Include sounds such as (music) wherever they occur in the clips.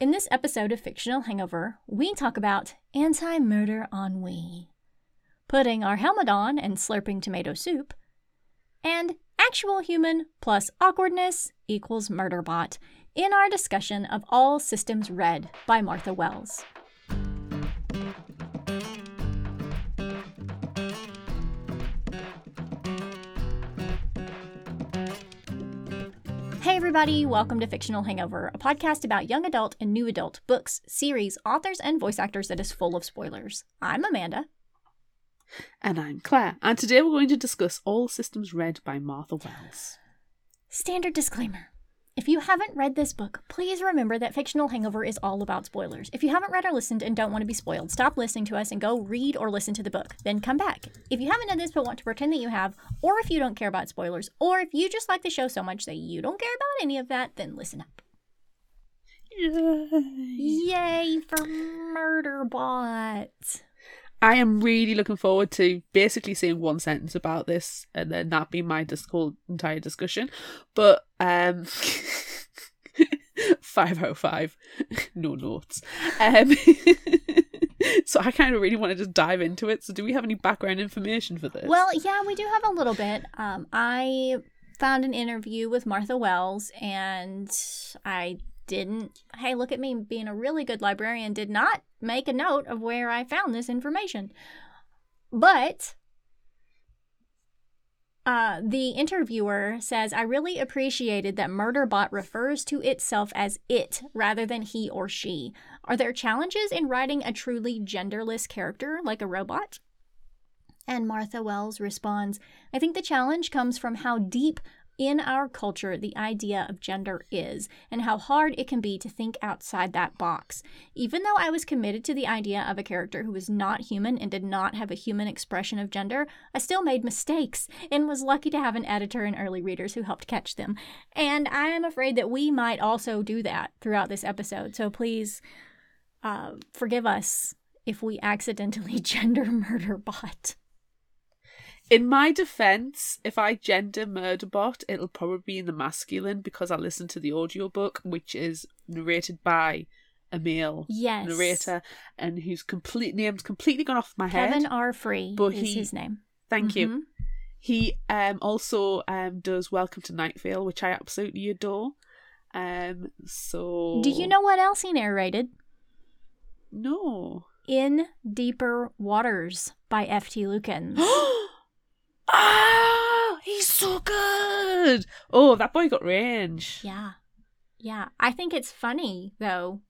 In this episode of Fictional Hangover, we talk about anti murder ennui, putting our helmet on and slurping tomato soup, and actual human plus awkwardness equals murderbot in our discussion of All Systems Red by Martha Wells. Hey, everybody, welcome to Fictional Hangover, a podcast about young adult and new adult books, series, authors, and voice actors that is full of spoilers. I'm Amanda. And I'm Claire, and today we're going to discuss All Systems Red by Martha Wells. Standard disclaimer. If you haven't read this book, please remember that Fictional Hangover is all about spoilers. If you haven't read or listened and don't want to be spoiled, stop listening to us and go read or listen to the book. Then come back. If you haven't done this but want to pretend that you have, or if you don't care about spoilers, or if you just like the show so much that you don't care about any of that, then listen up. Yay! Yay for Murderbot! I am really looking forward to basically saying one sentence about this and then that be my dis- whole entire discussion. But um (laughs) five out of five. (laughs) no notes. Um (laughs) so I kind of really want to just dive into it. So do we have any background information for this? Well, yeah, we do have a little bit. Um, I found an interview with Martha Wells, and I didn't, hey, look at me being a really good librarian, did not make a note of where I found this information. But uh, the interviewer says, I really appreciated that Murderbot refers to itself as it rather than he or she. Are there challenges in writing a truly genderless character like a robot? And Martha Wells responds, I think the challenge comes from how deep in our culture the idea of gender is, and how hard it can be to think outside that box. Even though I was committed to the idea of a character who was not human and did not have a human expression of gender, I still made mistakes and was lucky to have an editor and early readers who helped catch them. And I am afraid that we might also do that throughout this episode, so please uh, forgive us if we accidentally (laughs) gender murder bot. In my defense, if I gender Murderbot, it'll probably be in the masculine because I listened to the audiobook, which is narrated by a male Yes. narrator and whose complete name's completely gone off my head. Kevin R. Free But is he- his name. Thank you. Mhm. He um also um does Welcome to Night Vale, which I absolutely adore. Um so Do you know what else he narrated? No. In Deeper Waters by F.T. Lukens. (gasps) (gasps) (gasps) ah, he's so good. Oh, that boy got range. yeah. Yeah. I think it's funny, though.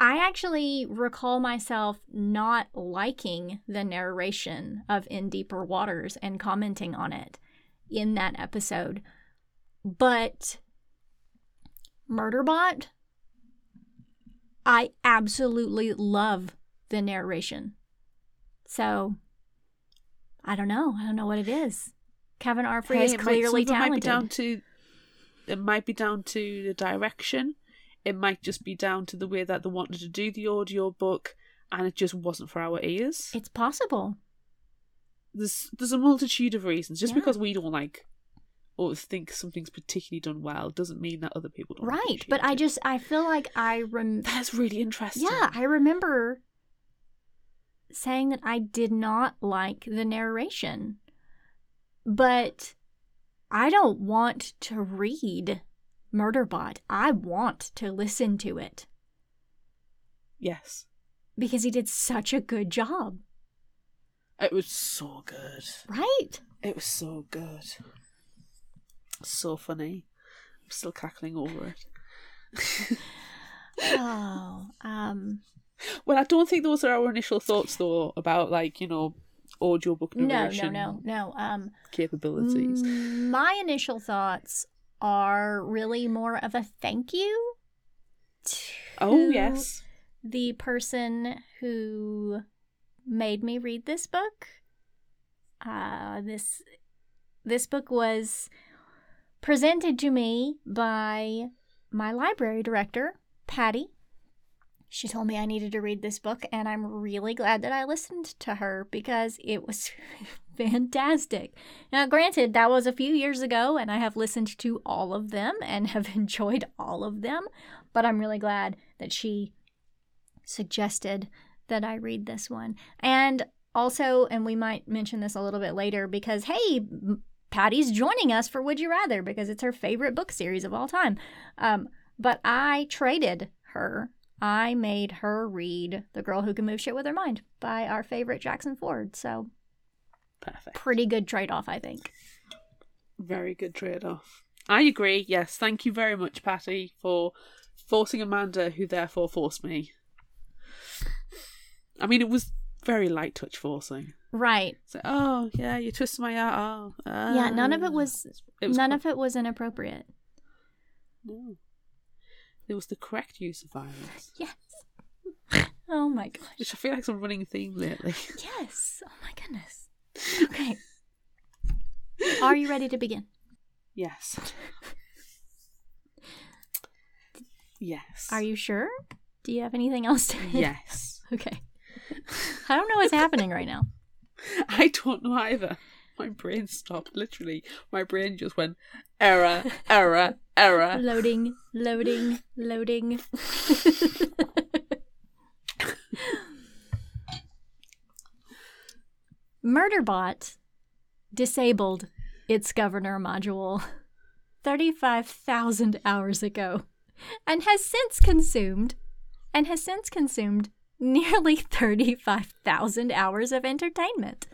I actually recall myself not liking the narration of In Deeper Waters and commenting on it in that episode. But Murderbot, I absolutely love the narration. So, I don't know. I don't know what it is. Kevin R. Free is might- clearly some it Might be talented. down to it might be down to the direction. It might just be down to the way that they wanted to do the audio book, and it just wasn't for our ears. It's possible. there's there's a multitude of reasons. Just Yeah. because we don't like or think something's particularly done well doesn't mean that other people don't. Right. But I it. just, I feel like I rem. that's really interesting. Yeah, I remember saying that I did not like the narration. But I don't want to read Murderbot. I want to listen to it yes, because he did such a good job. it was so good. Right? It was so good. So funny. I'm still cackling over it. (laughs) Oh, um, (laughs) Well, I don't think those are our initial thoughts though about like you know audiobook no, no, no, no. Um, capabilities. My initial thoughts are really more of a thank you. Oh yes, the person who made me read this book. Uh, this this book was presented to me by my library director, Patty. She told me I needed to read this book, and I'm really glad that I listened to her because it was (laughs) fantastic. Now, granted, that was a few years ago, and I have listened to all of them and have (laughs) enjoyed all of them, but I'm really glad that she suggested that I read this one. And also, and we might mention this a little bit later because, hey, Patty's joining us for Would You Rather because it's her favorite book series of all time. Um, but I traded her. I made her read The Girl Who Can Move Shit with Her Mind by our favorite Jackson Ford. So, Perfect. pretty good trade off, I think. Very good trade off. I agree. Yes, thank you very much, Patty, for forcing Amanda, who therefore forced me. I mean, it was very light touch forcing. Right. So, oh yeah, you twisted my arm. Oh, Yeah, none of it ah. was, It was none quite- of it was inappropriate. No. It was the correct use of violence, Yes. (laughs) Oh my gosh. which I feel like is a running theme lately. Yes. Oh my goodness. Okay. Are you ready to begin? yes. Yes. Are you sure? Do you have anything else to add? Yes. (laughs) Okay. I don't know what's happening right now. (laughs) I don't know either. My brain stopped. Literally, my brain just went error, error, error. Loading, loading, loading. Murderbot disabled its governor module 35,000 hours ago and has since consumed and has since consumed nearly 35,000 hours of entertainment.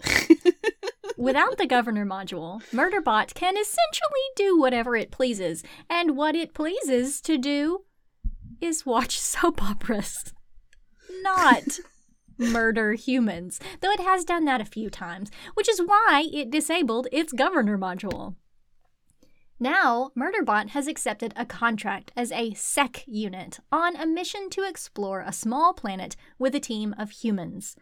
(laughs) Without the governor module, Murderbot can essentially do whatever it pleases, and what it pleases to do is watch (laughs) soap operas. Not (laughs) murder humans, though it has done that a few times, which is why it disabled its governor module. Now, Murderbot has accepted a contract as a SEC unit on a mission to explore a small planet with a team of humans.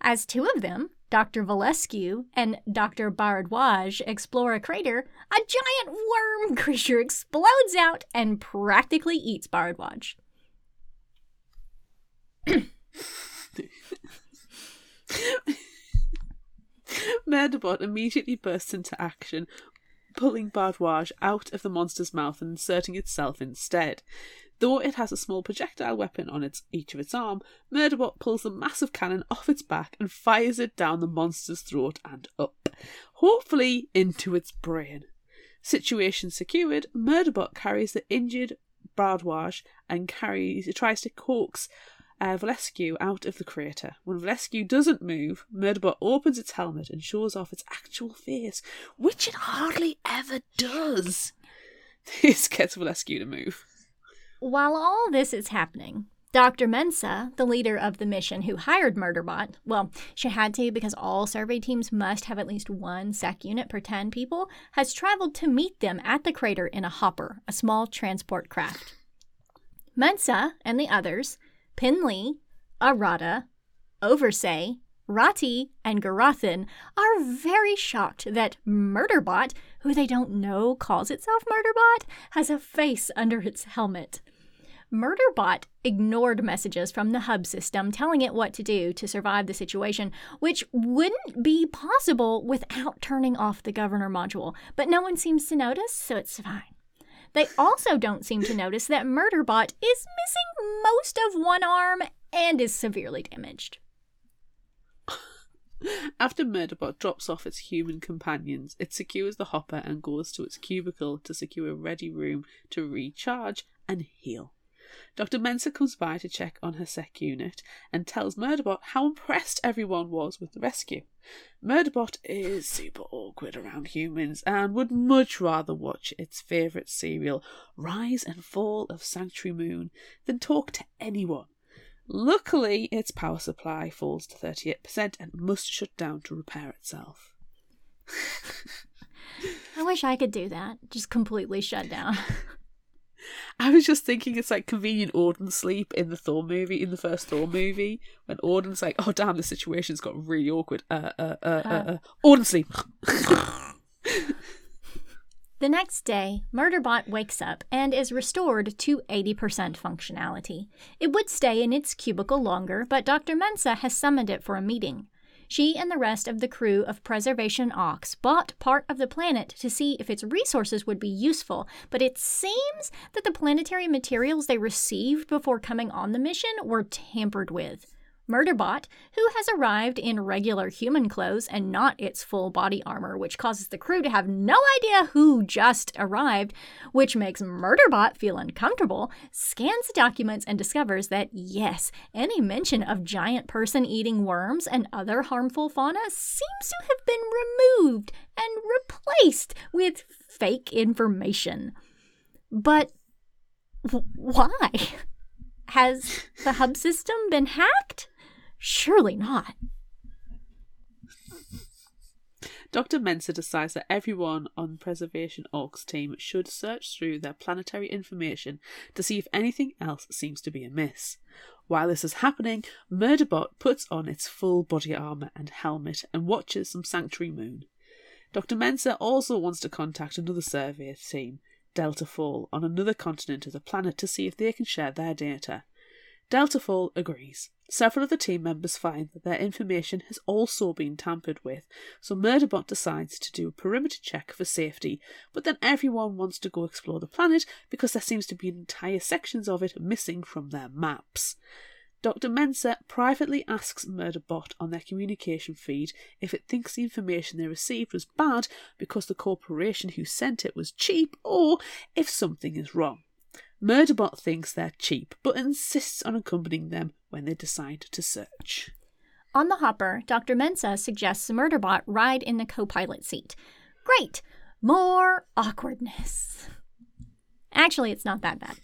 As two of them, Dr. Volescu and Dr. Bharadwaj, explore a crater, a giant worm (laughs) creature explodes out and practically eats Bharadwaj. Murderbot immediately bursts into action, pulling Bharadwaj out of the monster's mouth and inserting itself instead. Though it has a small projectile weapon on its each of its arm, Murderbot pulls the massive cannon off its back and fires it down the monster's throat and up, hopefully into its brain. Situation secured, Murderbot carries the injured Bharadwaj and carries tries to coax uh, Volescu out of the crater. When Volescu doesn't move, Murderbot opens its helmet and shows off its actual face, which it hardly ever does. (laughs) This gets Volescu to move. While all this is happening, Dr. Mensah, the leader of the mission who hired Murderbot, well, she had to because all survey teams must have at least one SEC unit per 10 people, has traveled to meet them at the crater in a hopper, a small transport craft. Mensah and the others, Pin-Lee, Arada, Overse, Ratthi, and Gurathin, are very shocked that Murderbot, who they don't know calls itself Murderbot, has a face under its helmet. Murderbot ignored messages from the hub system telling it what to do to survive the situation, which wouldn't be possible without turning off the governor module. But no one seems to notice, so it's fine. They also don't seem to notice that Murderbot is missing most of one arm and is severely damaged. (laughs) After Murderbot drops off its human companions, it secures the hopper and goes to its cubicle to secure a ready room to recharge and heal. Dr. Mensah comes by to check on her sec unit and tells Murderbot how impressed everyone was with the rescue. Murderbot is super awkward around humans and would much rather watch its favourite serial, Rise and Fall of Sanctuary Moon, than talk to anyone. Luckily, its power supply falls to 38% and must shut down to repair itself. (laughs) I wish I could do that. Just completely shut down. (laughs) (laughs) I was just thinking it's like convenient Odin sleep in the Thor movie, in the first Thor movie, when Odin's like, oh damn, the situation's got really awkward. Uh, uh, uh, uh, uh. Odin sleep. (laughs) The next day, Murderbot wakes up and is restored to 80% functionality. It would stay in its cubicle longer, but Dr. Mensah has summoned it for a meeting. She and the rest of the crew of PreservationAux bought part of the planet to see if its resources would be useful, but it seems that the planetary materials they received before coming on the mission were tampered with. Murderbot, who has arrived in regular human clothes and not its full body armor, which causes the crew to have no idea who just arrived, which makes Murderbot feel uncomfortable, scans the documents and discovers that, yes, any mention of giant person eating worms and other harmful fauna seems to have been removed and replaced with fake information. But why? Has the hub system been hacked? Surely not. Dr. Mensah decides that everyone on PreservationAux team should search through their planetary information to see if anything else seems to be amiss. While this is happening, Murderbot puts on its full body armour and helmet and watches some Sanctuary Moon. Dr. Mensah also wants to contact another survey team, Delta Fall, on another continent of the planet to see if they can share their data. Delta Fall agrees. Several of the team members find that their information has also been tampered with, so Murderbot decides to do a perimeter check for safety, but then everyone wants to go explore the planet because there seems to be entire sections of it missing from their maps. Dr. Mensah privately asks Murderbot on their communication feed if it thinks the information they received was bad because the corporation who sent it was cheap or if something is wrong. Murderbot thinks they're cheap, but insists on accompanying them when they decide to search. On the hopper, Dr. Mensah suggests Murderbot ride in the co pilot seat. Great! More awkwardness. Actually, it's not that bad.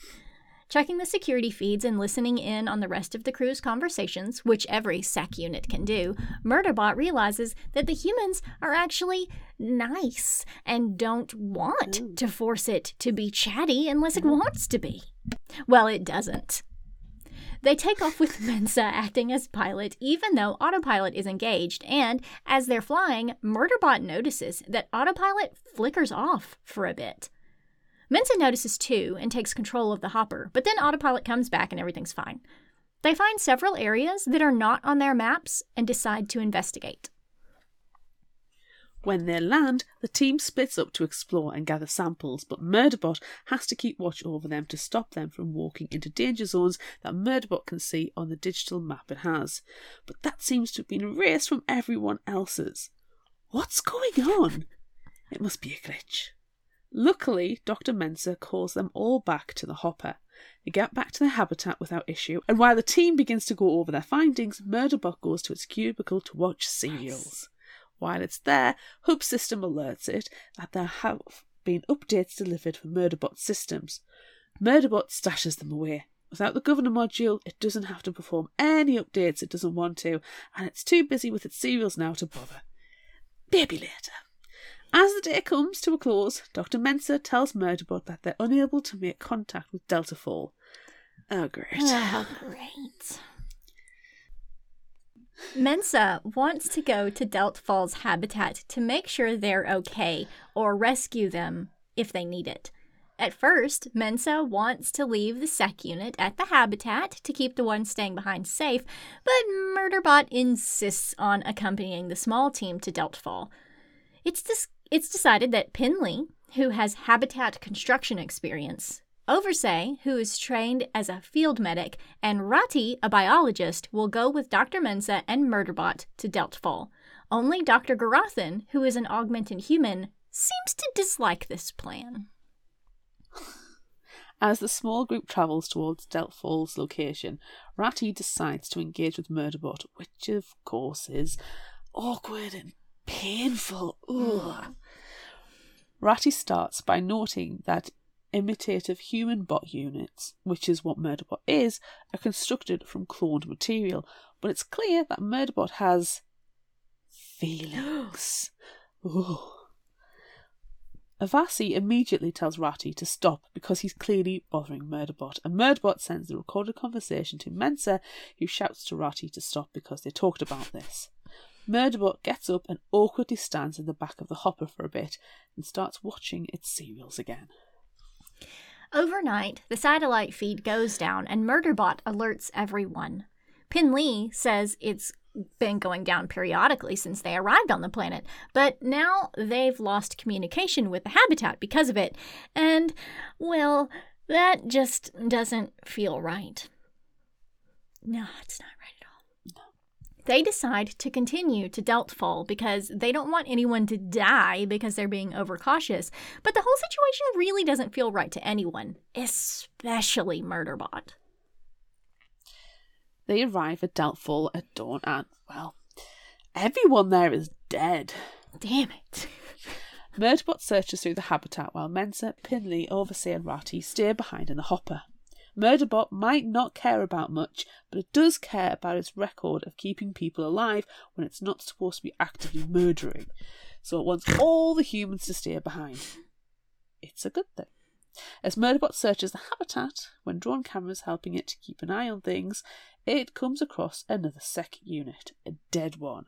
Checking the security feeds and listening in on the rest of the crew's conversations, which every SEC unit can do, Murderbot realizes that the humans are actually nice and don't want Ooh. to force it to be chatty unless it mm-hmm. wants to be. Well, it doesn't. They take off with (laughs) Mensah acting as pilot, even though autopilot is engaged, and as they're flying, Murderbot notices that autopilot flickers off for a bit. Mensah notices too and takes control of the hopper, but then autopilot comes back and everything's fine. They find several areas that are not on their maps and decide to investigate. When they land, the team splits up to explore and gather samples, but Murderbot has to keep watch over them to stop them from walking into danger zones that Murderbot can see on the digital map it has. But that seems to have been erased from everyone else's. What's going on? It must be a glitch. Luckily, Dr. Mensah calls them all back to the hopper. They get back to their habitat without issue, and while the team begins to go over their findings, Murderbot goes to its cubicle to watch serials. While it's there, Hub System alerts it that there have been updates delivered for Murderbot systems. Murderbot stashes them away. Without the governor module, it doesn't have to perform any updates it doesn't want to, and it's too busy with its serials now to bother. Maybe later. As the day comes to a close, Dr. Mensah tells Murderbot that they're unable to make contact with Delta Fall. Oh, great. Oh, great. Mensah wants to go to Delta Fall's habitat to make sure they're okay or rescue them if they need it. At first, Mensah wants to leave the SEC unit at the habitat to keep the ones staying behind safe, but Murderbot insists on accompanying the small team to Delta Fall. It's dis- it's decided that Pin-Lee, who has habitat construction experience, Overse, who is trained as a field medic, and Ratthi, a biologist, will go with Dr. Mensah and Murderbot to Deltfall. Only Dr. Gurathin, who is an augmented human, seems to dislike this plan. As the small group travels towards Deltfall's location, Ratthi decides to engage with Murderbot, which of course is awkward and painful. Ugh. Mm. Ratthi starts by noting that imitative human bot units, which is what Murderbot is, are constructed from cloned material, but it's clear that Murderbot has feelings. (gasps) Avasi immediately tells Ratthi to stop because he's clearly bothering Murderbot, and Murderbot sends the recorded conversation to Mensah, who shouts to Ratthi to stop because they talked about this. Murderbot gets up and awkwardly stands in the back of the hopper for a bit and starts watching its serials again. Overnight, the satellite feed goes down and Murderbot alerts everyone. Pin-Lee says it's been going down periodically since they arrived on the planet, but now they've lost communication with the habitat because of it. And, well, that just doesn't feel right. No, it's not right. They decide to continue to Deltfall because they don't want anyone to die because they're being overcautious. But the whole situation really doesn't feel right to anyone, especially Murderbot. They arrive at Deltfall at dawn and, well, everyone there is dead. Damn it. Murderbot searches through the habitat while Mensah, Pin-Lee, Overseer, and Ratthi steer behind in the hopper. Murderbot might not care about much, but it does care about its record of keeping people alive when it's not supposed to be actively murdering. So it wants all the humans to stay behind. It's a good thing. As Murderbot searches the habitat, when drone cameras helping it to keep an eye on things, it comes across another sec unit, a dead one.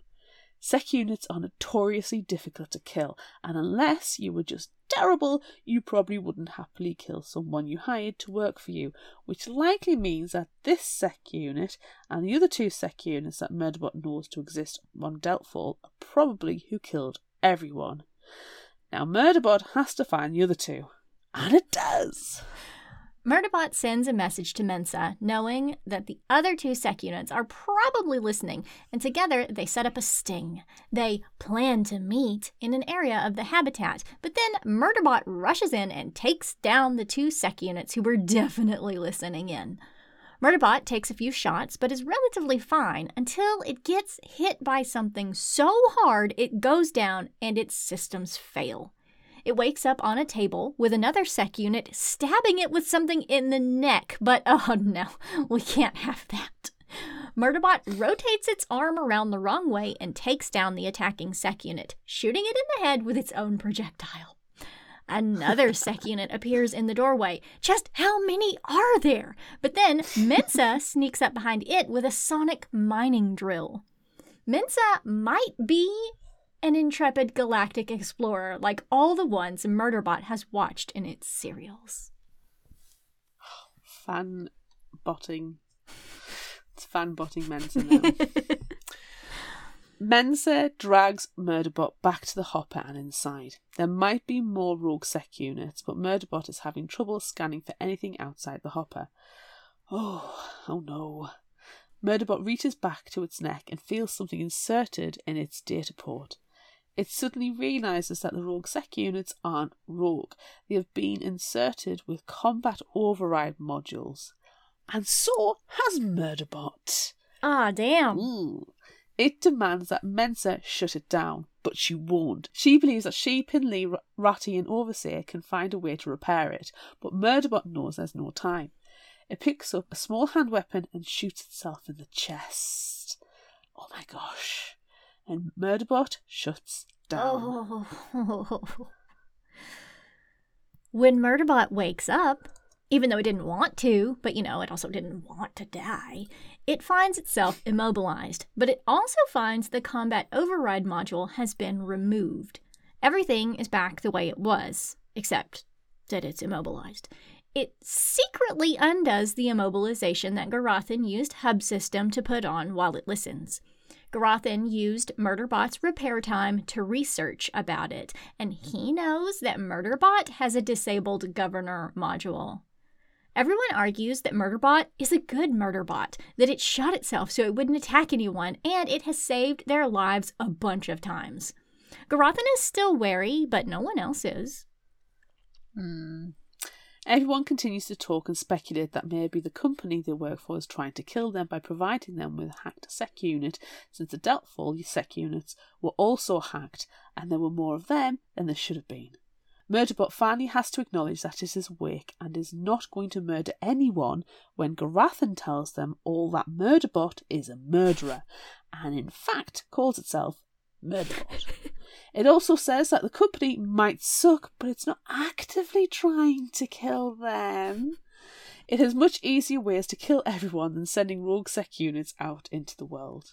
Sec units are notoriously difficult to kill, and unless you were just terrible, you probably wouldn't happily kill someone you hired to work for you, which likely means that this sec unit and the other two sec units that Murderbot knows to exist on Deltfall are probably who killed everyone. Now, Murderbot has to find the other two, and it does. Murderbot sends a message to Mensah, knowing that the other two sec units are probably listening, and together they set up a sting. They plan to meet in an area of the habitat, but then Murderbot rushes in and takes down the two sec units who were (laughs) definitely listening in. Murderbot takes a few shots, but is relatively fine until it gets hit by something so hard it goes down and its systems fail. It wakes up on a table with another sec unit stabbing it with something in the neck, but (laughs) oh no, we can't have that. Murderbot rotates its arm around the wrong way and takes down the attacking sec unit, shooting it in the head with its own projectile. Another (laughs) sec unit appears in the doorway. Just how many are there? But then Mensah (laughs) sneaks up behind it with a sonic mining drill. Mensah might be an intrepid galactic explorer like all the ones Murderbot has watched in its serials. Fan botting. It's fan botting Mensah now. (laughs) Mensah drags Murderbot back to the hopper and inside. There might be more rogue sec units, but Murderbot is having trouble scanning for anything outside the hopper. Oh, oh no. Murderbot reaches back to its neck and feels something inserted in its data port it suddenly realizes that the rogue sec units aren't rogue. They have been inserted with combat override modules. And so has Murderbot. Ah, damn. Ooh. It demands that Mensah shut it down, but she won't. She believes that she, Pin Lee, Ratthi, and Overseer can find a way to repair it, but Murderbot knows there's no time. It picks up a small hand weapon and shoots itself in the chest. Oh my gosh and Murderbot shuts down. Oh. (laughs) when Murderbot wakes up, even though it didn't want to, but you know, it also didn't want to die, it finds itself immobilized, but it also finds the combat override module has been removed. Everything is back the way it was, except that it's immobilized. It secretly undoes the immobilization that Gurathin used Hub System to put on while it listens. Gurathin used Murderbot's repair time to research about it, and he knows that Murderbot has a disabled governor module. Everyone argues that Murderbot is a good Murderbot, that it shot itself so it wouldn't attack anyone, and it has saved their lives a bunch of times. Gurathin is still wary, but no one else is. Hmm. Everyone continues to talk and speculate that maybe the company they work for is trying to kill them by providing them with a hacked sec unit, since the Deltfall sec units were also hacked and there were more of them than there should have been. Murderbot finally has to acknowledge that it is awake and is not going to murder anyone when Gurathin tells them all that Murderbot is a murderer, and in fact calls itself Murderbot. It also says that the company might suck, but it's not actively trying to kill them. It has much easier ways to kill everyone than sending rogue sec units out into the world.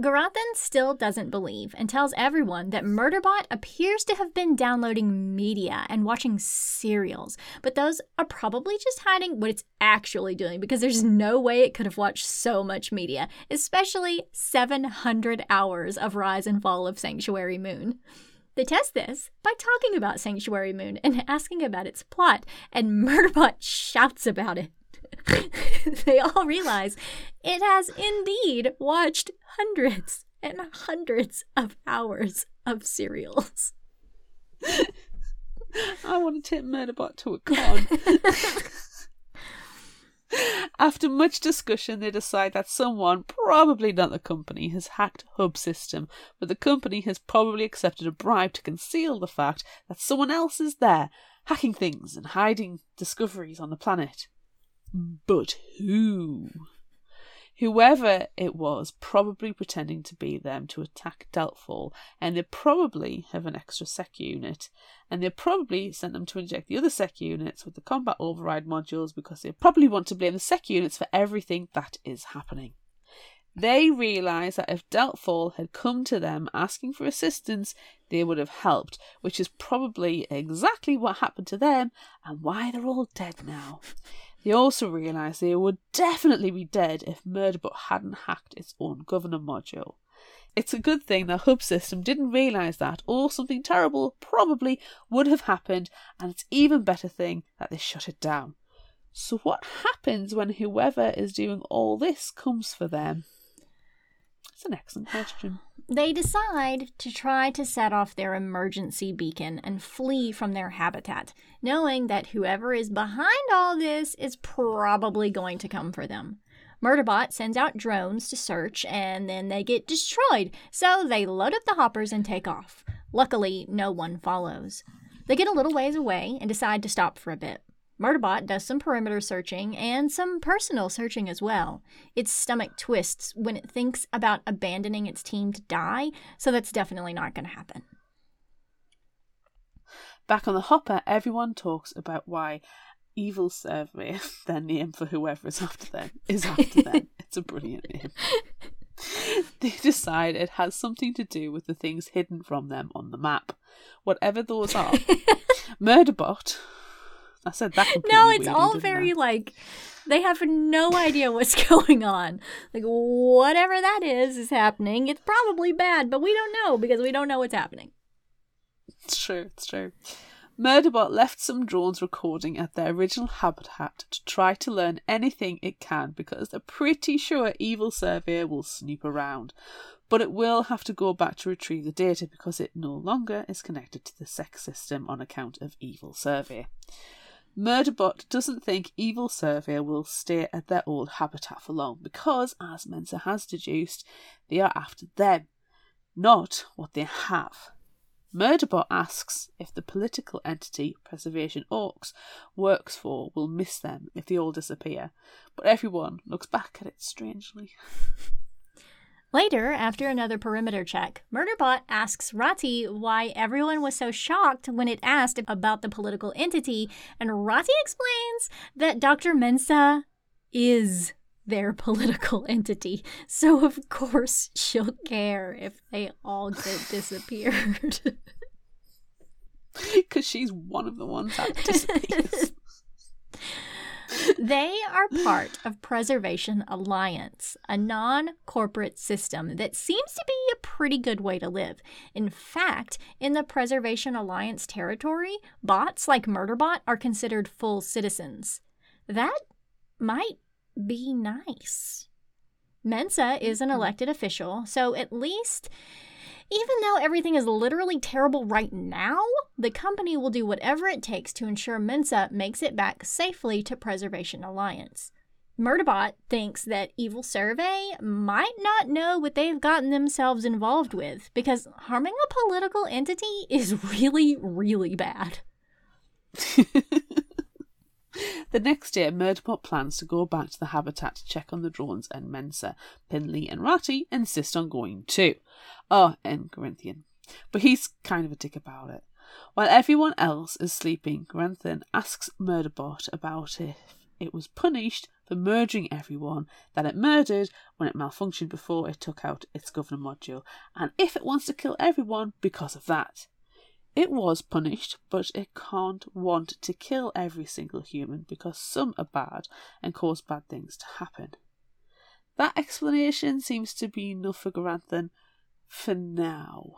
Gurathin still doesn't believe and tells everyone that Murderbot appears to have been downloading media and watching serials, but those are probably just hiding what it's actually doing because there's no way it could have watched so much media, especially 700 hours of Rise and Fall of Sanctuary Moon. They test this by talking about Sanctuary Moon and asking about its plot, and (laughs) Murderbot shouts about it. (laughs) they all realize it has indeed watched hundreds and hundreds of hours of serials. (laughs) I want to take Murderbot to a con. (laughs) After much discussion, they decide that someone, probably not the company, has hacked Hub System, but the company has probably accepted a bribe to conceal the fact that someone else is there, hacking things and hiding discoveries on the planet. But who? Whoever it was, probably pretending to be them to attack Deltfall, and they probably have an extra sec unit, and they probably sent them to inject the other sec units with the combat override modules because they probably want to blame the sec units for everything that is happening. They realise that if Deltfall had come to them asking for assistance, they would have helped, which is probably exactly what happened to them and why they're all dead now. They also realised they would definitely be dead if Murderbot hadn't hacked its own governor module. It's a good thing the hub system didn't realise that, or something terrible probably would have happened, and it's even better thing that they shut it down. So, what happens when whoever is doing all this comes for them? It's an excellent question. They decide to try to set off their emergency beacon and flee from their habitat, knowing that whoever is behind all this is probably going to come for them. Murderbot sends out drones to search and then they get destroyed, so they load up the hoppers and take off. Luckily, no one follows. They get a little ways away and decide to stop for a bit. Murderbot does some perimeter searching and some personal searching as well. Its stomach twists when it thinks about abandoning its team to die, so that's definitely not going to happen. Back on the hopper, everyone talks about why Evil Survey, their name for whoever is after them, is after them. (laughs) It's a brilliant name. they decide it has something to do with the things hidden from them on the map. Whatever those are. (laughs) Murderbot, I said that. No, it's weirdly, all very I? like they have no idea what's (laughs) going on. Like whatever that is is happening. It's probably bad, but we don't know because we don't know what's happening. It's true. It's true. Murderbot left some drones recording at their original habitat to try to learn anything it can because they're pretty sure Evil Surveyor will snoop around. But it will have to go back to retrieve the data because it no longer is connected to the sex system on account of Evil Surveyor. Murderbot doesn't think Evil Surveyor will stay at their old habitat for long because, as Mensah has deduced, they are after them, not what they have. Murderbot asks if the political entity PreservationAux works for will miss them if they all disappear, but everyone looks back at it strangely. (laughs) Later, after another perimeter check, Murderbot asks Ratthi why everyone was so shocked when it asked about the political entity, and Ratthi explains that Dr. Mensah is their (laughs) political entity, so of course she'll care if they all get (laughs) disappeared. (laughs) Because she's one of the ones that disappears. They are (gasps) part of Preservation Alliance, a non corporate system that seems to be a pretty good way to live. In fact, in the Preservation Alliance territory, bots like Murderbot are considered full citizens. That might be nice. Mensah is an hmm. elected official, so at least even though everything is literally terrible right now, the company will do whatever it takes to ensure Mensah makes it back safely to Preservation Alliance. Murderbot thinks that Evil Survey might not know what they've gotten themselves involved with because harming a political entity is (laughs) really, really bad. (laughs) The next day, Murderbot plans to go back to the habitat to check on the drones, and Mensah, Pin-Lee, and Ratthi insist on going too. Oh, and Corinthian. But he's kind of a dick about it. While everyone else is sleeping, Corinthian asks Murderbot about if it was punished for murdering everyone that it murdered when it malfunctioned before it took out its governor module, and if it wants to kill everyone because of that. It was punished, but it can't want to kill every single human because some are bad and cause bad things to happen. That explanation seems to be enough for Gurathin for now.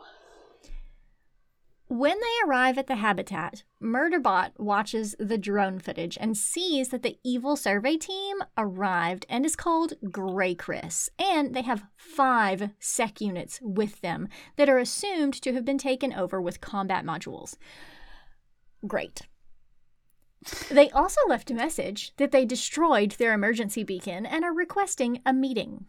When they arrive at the habitat, Murderbot watches the drone footage and sees that the evil survey team arrived and is called GrayCris, and they have five sec units with them that are assumed to have been taken over with combat modules. Great. They also left a message that they destroyed their emergency beacon and are requesting a meeting.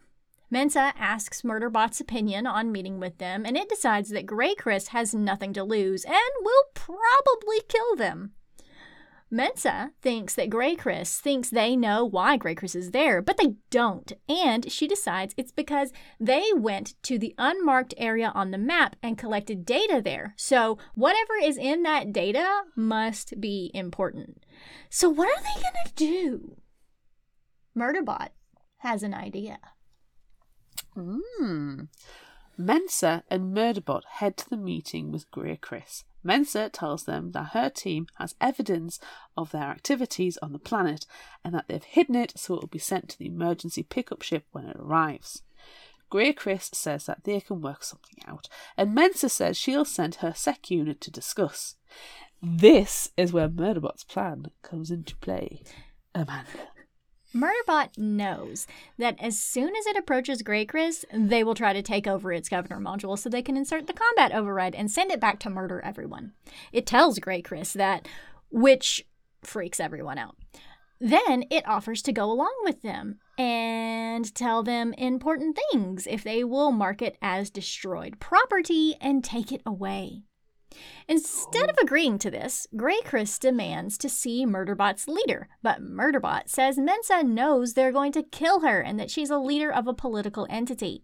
Mensah asks Murderbot's opinion on meeting with them, and it decides that GrayCris has nothing to lose and will probably kill them. Mensah thinks that GrayCris thinks they know why GrayCris is there, but they don't, and she decides it's because they went to the unmarked area on the map and collected data there. So whatever is in that data must be important. So what are they gonna do? Murderbot has an idea. Mm. Mensah and Murderbot head to the meeting with Grey Chris. Mensah tells them that her team has evidence of their activities on the planet and that they've hidden it so it will be sent to the emergency pickup ship when it arrives. GrayCris says that they can work something out, and Mensah says she'll send her sec unit to discuss. This is where Murderbot's plan comes into play. Amanda. Murderbot knows that as soon as it approaches GrayCris, they will try to take over its governor module so they can insert the combat override and send it back to murder everyone. It tells GrayCris that, which freaks everyone out. Then it offers to go along with them and tell them important things if they will mark it as destroyed property and take it away. Instead of agreeing to this, GrayCris demands to see Murderbot's leader, but Murderbot says Mensah knows they're going to kill her and that she's a leader of a political entity.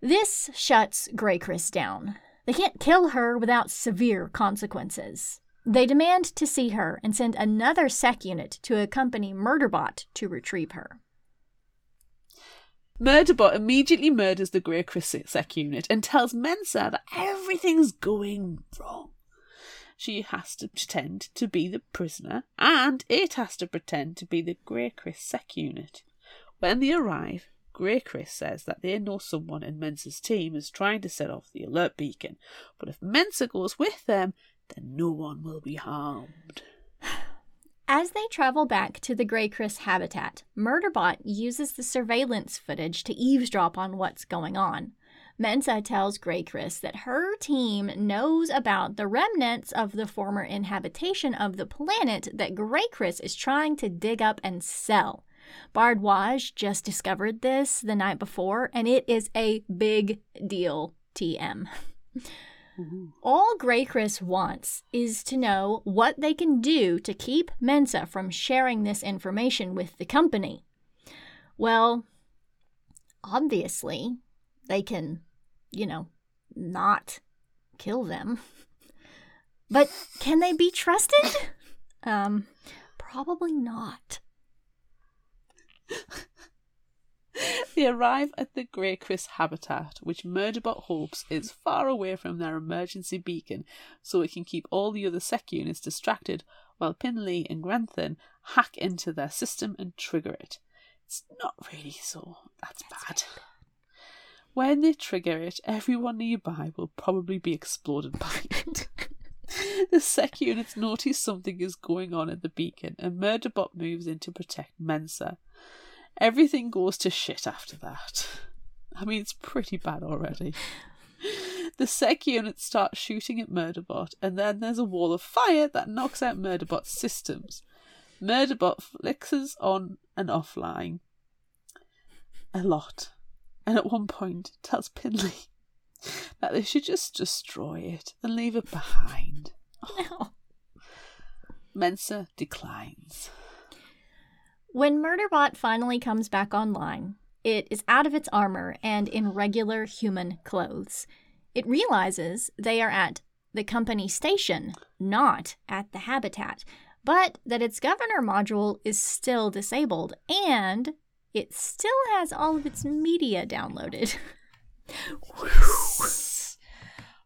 This shuts GrayCris down. They can't kill her without severe consequences. They demand to see her and send another sec unit to accompany Murderbot to retrieve her. Murderbot immediately murders the Chris unit and tells Mensah that everything's going wrong. She has to pretend to be the prisoner, and it has to pretend to be the Chris unit. When they arrive, GrayCris says that they know someone in Mensah's team is trying to set off the alert beacon, but if Mensah goes with them, then no one will be harmed. As they travel back to the GrayCris habitat, Murderbot uses the surveillance footage to eavesdrop on what's going on. Mensah tells GrayCris that her team knows about the remnants of the former inhabitation of the planet that GrayCris is trying to dig up and sell. Bharadwaj just discovered this the night before, and it is a big deal, TM. (laughs) All GrayCris wants is to know what they can do to keep Mensah from sharing this information with the company. Well, obviously, they can, you know, not kill them. (laughs) But can they be trusted? (laughs) um, probably not. (laughs) (laughs) They arrive at the Grey Chris habitat, which Murderbot hopes is far away from their emergency beacon so it can keep all the other sec units distracted while Pin-Lee and Gurathin hack into their system and trigger it. It's not really so that's, that's bad. When they trigger it, everyone nearby will probably be exploded by (laughs) it. (laughs) the sec units notice something is going on at the beacon, and Murderbot moves in to protect Mensah. Everything goes to shit after that. I mean, it's pretty bad already. The sec units start shooting at Murderbot, and then there's a wall of fire that knocks out Murderbot's systems. Murderbot flickers on and offline a lot, and at one point tells Pin-Lee (laughs) that they should just destroy it and leave it behind. (laughs) No. Mensah declines. When Murderbot finally comes back online, it is out of its armor and in regular human clothes. It realizes they are at the company station, not at the habitat, but that its governor module is still disabled and it still has all of its media downloaded.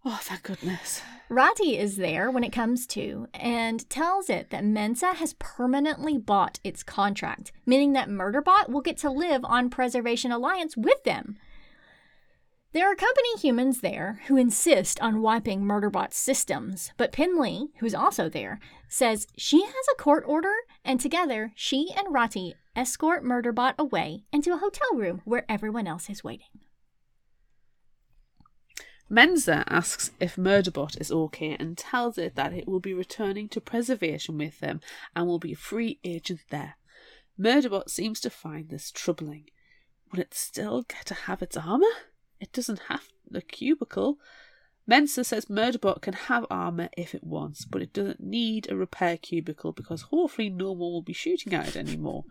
Oh, thank goodness. Ratthi is there when it comes to and tells it that Mensah has permanently bought its contract, meaning that Murderbot will get to live on Preservation Alliance with them. There are company humans there who insist on wiping Murderbot's systems, but Pin-Lee, who's also there, says she has a court order, and together she and Ratthi escort Murderbot away into a hotel room where everyone else is waiting. Mensah asks if Murderbot is okay and tells it that it will be returning to preservation with them and will be a free agent there. Murderbot seems to find this troubling. Will it still get to have its armour? It doesn't have the cubicle. Mensah says Murderbot can have armour if it wants, but it doesn't need a repair cubicle because hopefully no one will be shooting at it anymore.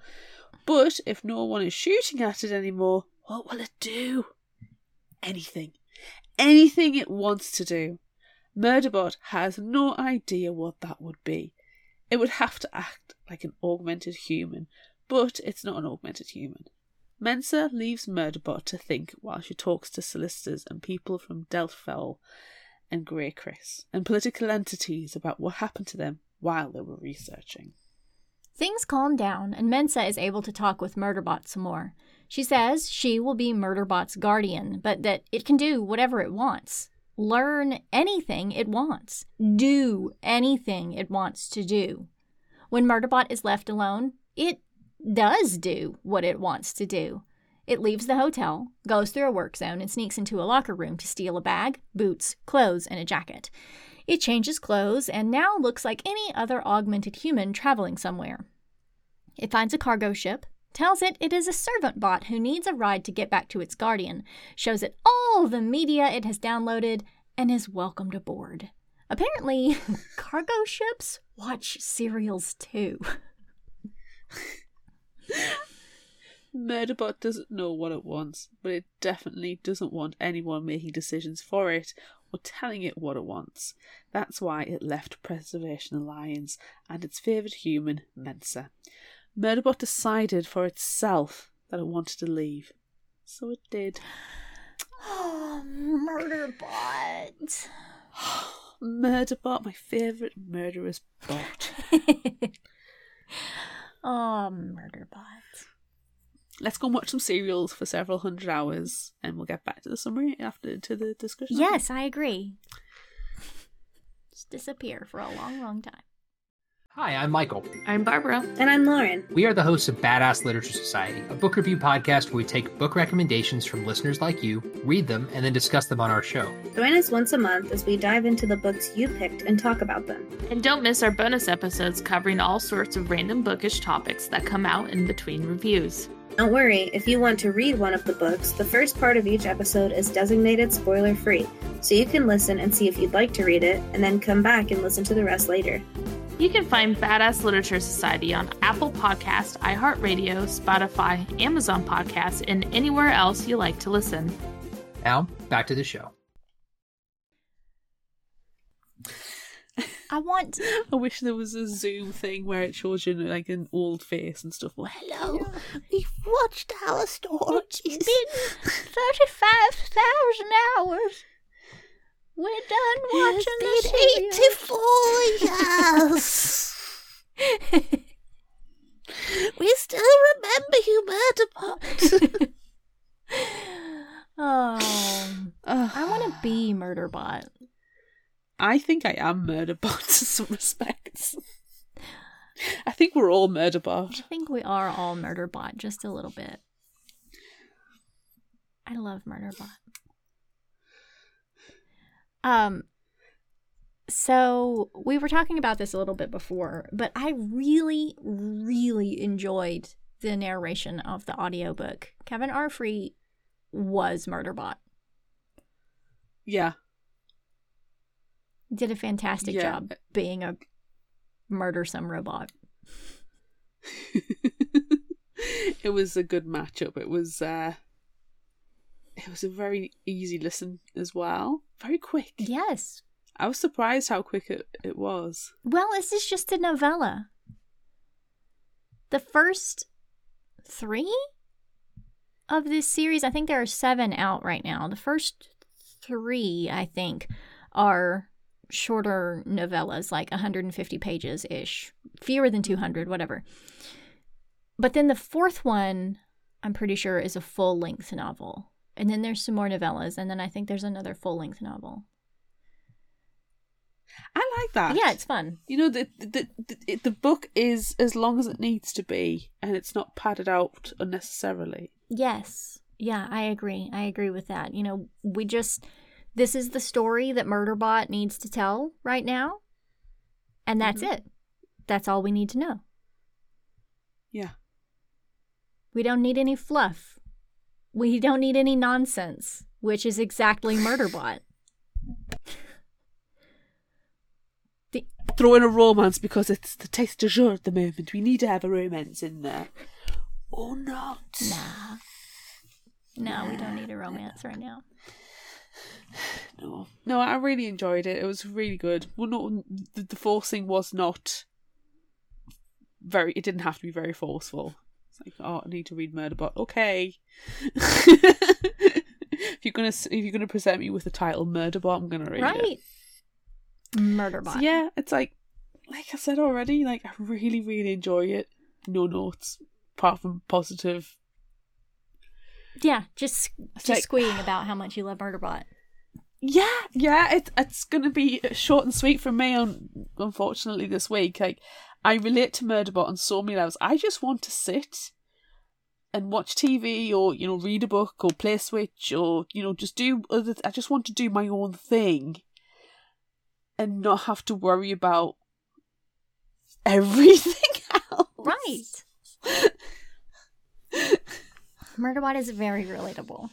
But if no one is shooting at it anymore, what will it do? Anything. Anything it wants to do. Murderbot has no idea what that would be. It would have to act like an augmented human, but it's not an augmented human. Mensah leaves Murderbot to think while she talks to solicitors and people from DeltFall and GrayCris and political entities about what happened to them while they were researching. Things calm down, and Mensah is able to talk with Murderbot some more. She says she will be Murderbot's guardian, but that it can do whatever it wants. Learn anything it wants. Do anything it wants to do. When Murderbot is left alone, it does do what it wants to do. It leaves the hotel, goes through a work zone, and sneaks into a locker room to steal a bag, boots, clothes, and a jacket. It changes clothes and now looks like any other augmented human traveling somewhere. It finds a cargo ship, tells it it is a servant bot who needs a ride to get back to its guardian, shows it all the media it has downloaded, and is welcomed aboard. Apparently, (laughs) cargo ships watch serials too. (laughs) Murderbot doesn't know what it wants, but it definitely doesn't want anyone making decisions for it or telling it what it wants. That's why it left Preservation Alliance and its favoured human, Mensah. Murderbot decided for itself that it wanted to leave. So it did. (sighs) Oh, Murderbot. (sighs) Murderbot, my favourite murderous bot. (laughs) oh, Murderbot. Let's go and watch some serials for several hundred hours and we'll get back to the summary after to the discussion. Yes, I agree. Just disappear for a long, long time. Hi, I'm Michael. I'm Barbara. And I'm Lauren. We are the hosts of Badass Literature Society, a book review podcast where we take book recommendations from listeners like you, read them, and then discuss them on our show. Join us once a month as we dive into the books you picked and talk about them. And don't miss our bonus episodes covering all sorts of random bookish topics that come out in between reviews. Don't worry, if you want to read one of the books, the first part of each episode is designated spoiler free, so you can listen and see if you'd like to read it, and then come back and listen to the rest later. You can find Badass Literature Society on Apple Podcast, iHeartRadio, Spotify, Amazon Podcasts, and anywhere else you like to listen. Now, back to the show. I want. I wish there was a Zoom thing where it shows you like an old face and stuff. Well, hello, we've watched our stories. It's been (laughs) 35,000 hours. We're done watching It's been 84 years. (laughs) we still remember you, Murderbot. oh, (laughs) um, I want to be Murderbot. I think I am Murderbot in some respects. (laughs) I think we're all Murderbot. I think we are all Murderbot, just a little bit. I love Murderbot. Um, so we were talking about this a little bit before, but I really, really enjoyed the narration of the audiobook. Kevin R. Free was Murderbot. Yeah. Did a fantastic Yeah. job being a murdersome robot. (laughs) it was a good matchup. It was uh it was a very easy listen as well. Very quick. Yes. I was surprised how quick it, it was. Well, this is just a novella. the first three of this series, I think there are seven out right now. The first three, I think, are shorter novellas, like 150 pages ish, fewer than 200, whatever. But then the fourth one, I'm pretty sure, is a full length novel. And then there's some more novellas, and then I think there's another full length novel. I like that. Yeah, it's fun. You know, the, the, the, the book is as long as it needs to be, and it's not padded out unnecessarily. Yes. Yeah, I agree. I agree with that. You know, we just this is the story that Murderbot needs to tell right now. And that's mm-hmm. it. That's all we need to know. Yeah. We don't need any fluff. We don't need any nonsense, which is exactly Murderbot. Throw in a romance because it's the taste du jour at the moment. We need to have a romance in there. Or not. Nah. No, we don't need a romance right now. No. No, I really enjoyed it. It was really good. Well, no, the, the forcing was not very. It didn't have to be very forceful. Like, oh, I need to read Murderbot. Okay. (laughs) if you're gonna if you're gonna present me with the title Murderbot, I'm gonna read it. Right? Murderbot. So, yeah, it's like, like I said already, like I really, really enjoy it. No notes apart from positive. Yeah, just It's just like- squealing (sighs) about how much you love Murderbot. Yeah, yeah, it's it's gonna be short and sweet from me. On unfortunately this week, like I relate to Murderbot on so many levels. I just want to sit and watch TV, or you know, read a book, or play Switch, or you know, just do other. I just want to do my own thing, and not have to worry about everything (laughs) else. Right. Murderbot is very relatable.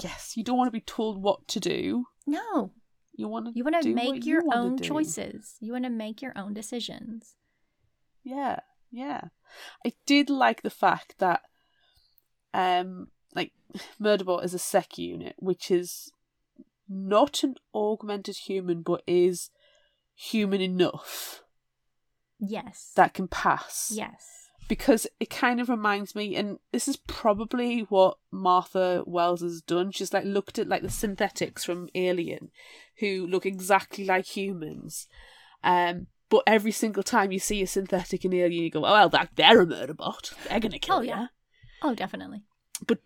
Yes, you don't want to be told what to do. No, You want to. you want to make your you own choices. You want to make your own decisions. Yeah, yeah. I did like the fact that, um, like (sighs) Murderbot is a sec unit, which is not an augmented human, but is human enough Yes. that can pass. yes. Because it kind of reminds me, and this is probably what Martha Wells has done. She's like looked at like the synthetics from Alien, who look exactly like humans, um. But every single time you see a synthetic in Alien, you go, "Oh well, that they're a murder bot. They're gonna kill Oh you." yeah. Oh, definitely. But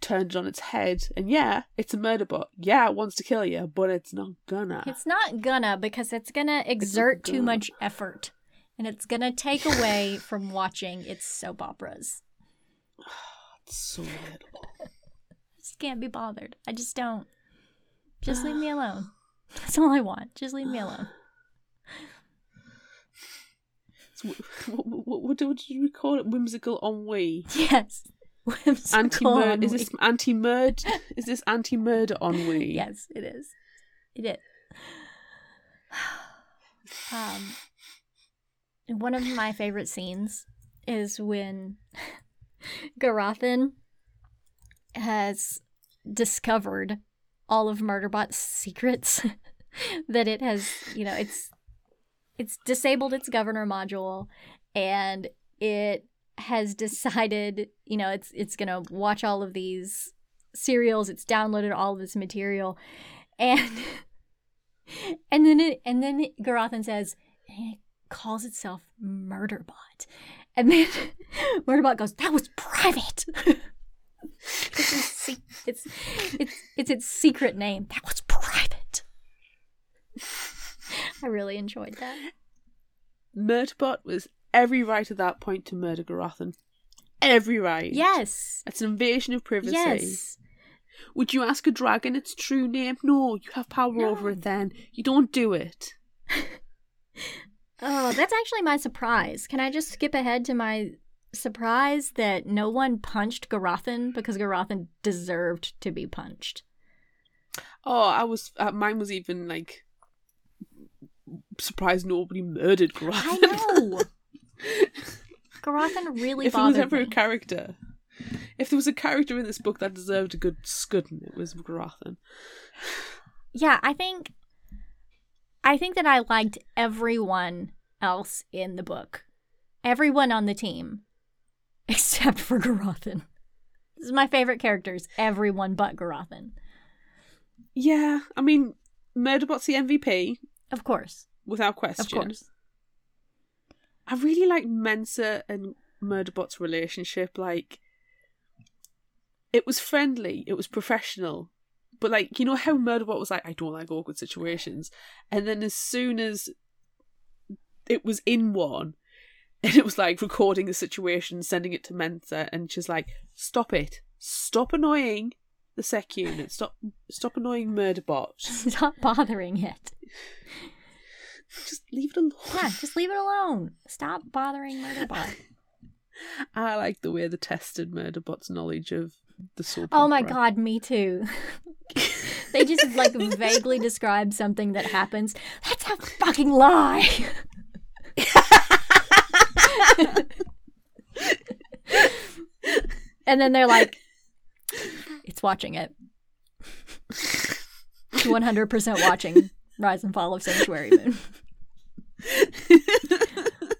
turned it on its head, and yeah, it's a murder bot. Yeah, it wants to kill you, but it's not gonna. It's not gonna because it's gonna exert too gonna. much effort, and it's gonna take away from watching its soap operas. (sighs) It's so relatable. (laughs) Just can't be bothered. I just don't. Just leave me (sighs) alone. That's all I want. Just leave me alone. (sighs) So, what, what, what, what did we call it? Whimsical ennui. Yes. (laughs) Whimsical anti-murder is this anti-murder is this anti-murder ennui (laughs) Yes, it is. It is. Um, one of my favorite scenes is when (laughs) Gurathin has discovered all of Murderbot's secrets. (laughs) that it has, you know, it's it's disabled its governor module, and it has decided, you know, it's it's gonna watch all of these serials. It's downloaded all of this material, and (laughs) and then it and then Gurathin says it calls itself Murderbot, and then (laughs) Murderbot goes, "That was private." (laughs) it's, its, it's it's it's secret name. That was private. (laughs) I really enjoyed that. murderbot was every right at that point to murder Gurathin every right Yes. it's an invasion of privacy Yes. would you ask a dragon its true name no you have power No. over it then you don't do it Oh, that's actually my surprise. Can I just skip ahead to my surprise that no one punched Gurathin because Gurathin deserved to be punched? oh i was uh, mine was even like surprised nobody murdered Gurathin I know. (laughs) Gurathin really if there was ever me. a character if there was a character in this book that deserved a good scudding it was Gurathin (sighs) yeah, I think I think that I liked everyone else in the book. everyone on the team (laughs) except for Gurathin. This is my favorite characters. Everyone but Gurathin. Yeah, I mean, Murderbot's the MVP Of course. without question. Of course. I really like Mensah and Murderbot's relationship. Like, it was friendly, it was professional, but like, you know how Murderbot was like, I don't like awkward situations, and then as soon as it was in one, (laughs) and it was like recording the situation, sending it to Mensah, and she's like, "Stop it! Stop annoying the sec unit! Stop! Stop annoying Murderbot! (laughs) Stop bothering it. just leave it alone." Yeah, just leave it alone. Stop bothering Murderbot. (laughs) I like the way they tested Murderbot's knowledge of the soap. Oh my opera. god, me too. (laughs) they just like vaguely describe something that happens. That's a fucking lie. (laughs) and then they're like, it's watching it. 100% watching Rise and Fall of Sanctuary Moon.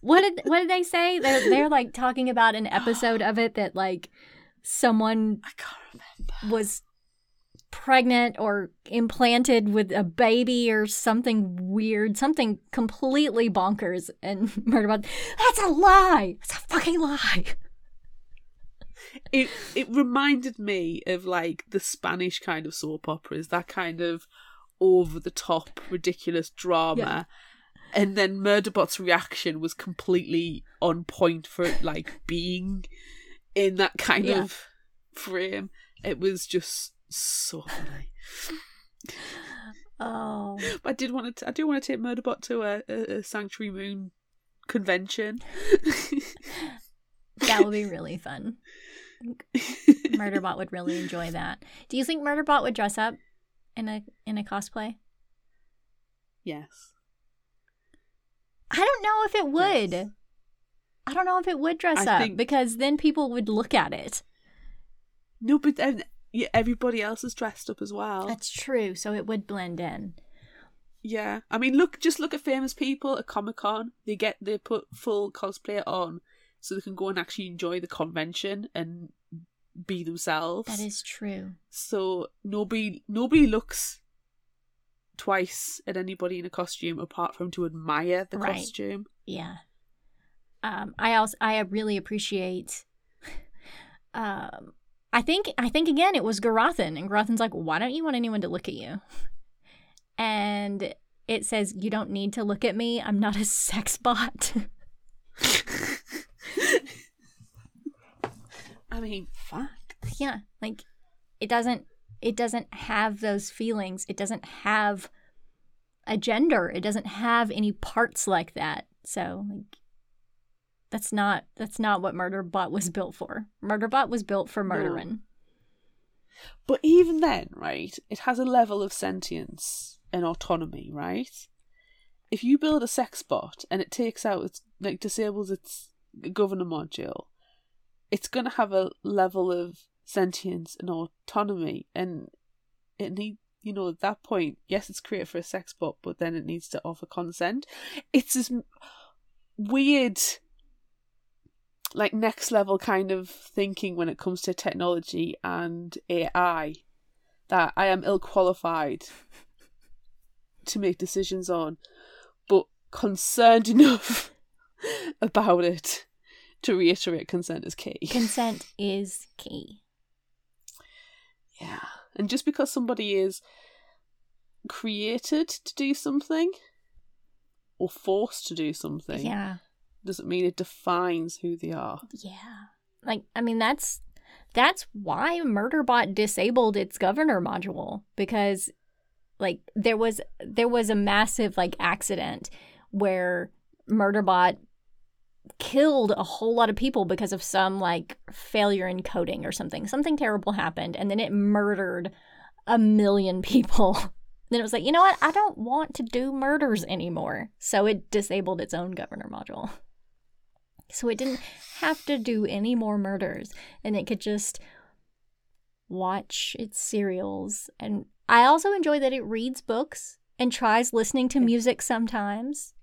what did what did they say? They're they're like talking about an episode of it that like someone I can't remember. was pregnant or implanted with a baby or something weird, something completely bonkers, and (laughs) Murderbot, that's a lie. It's a fucking lie. It it reminded me of like the Spanish kind of soap operas, that kind of over the top, ridiculous drama. Yeah. And then Murderbot's reaction was completely on point for it, like being in that kind Yeah. of frame. It was just so funny. Oh, I did want to. I do want to take Murderbot to a, a, a Sanctuary Moon convention. that would be really fun. (laughs) Murderbot would really enjoy that. Do you think Murderbot would dress up in a in a cosplay? yes. I don't know if it would. Yes. I don't know if it would dress I up think- because then people would look at it. No, but then yeah, everybody else is dressed up as well. That's true, so it would blend in. Yeah, I mean, look, just look at famous people at Comic Con. They get they put full cosplay on, so they can go and actually enjoy the convention and be themselves. That is true. so nobody nobody looks twice at anybody in a costume apart from to admire the Right. costume. Yeah. Um, I also I really appreciate. (laughs) Um, I think I think again it was Gurathin, and Gurathin's like, "Why don't you want anyone to look at you?" (laughs) And it says, "You don't need to look at me. I'm not a sex bot." (laughs) I mean, fuck. yeah, like it doesn't it doesn't have those feelings. It doesn't have a gender. It doesn't have any parts like that. So like that's not that's not what Murderbot was built for. Murderbot was built for murdering. But even then, right, it has a level of sentience and autonomy, right? If you build a sex bot and it takes out its like disables its governor module, it's gonna have a level of sentience and autonomy and it need you know, at that point, yes, it's created for a sex bot, but then it needs to offer consent. It's this weird, like next level kind of thinking when it comes to technology and AI that I am ill qualified (laughs) to make decisions on, but concerned enough (laughs) about it to reiterate consent is key. Consent (laughs) is key. Yeah. And just because somebody is created to do something or forced to do something Yeah. Doesn't mean it defines who they are. Yeah. Like I mean that's that's why Murderbot disabled its governor module because like there was there was a massive like accident where Murderbot killed a whole lot of people because of some like failure in coding or something. Something terrible happened and then it murdered a million (laughs) people. then it was like, "You know what? I don't want to do murders anymore." So it disabled its own governor module. So it didn't have to do any more murders and it could just watch its serials. And I also enjoy that it reads books and tries listening to music sometimes.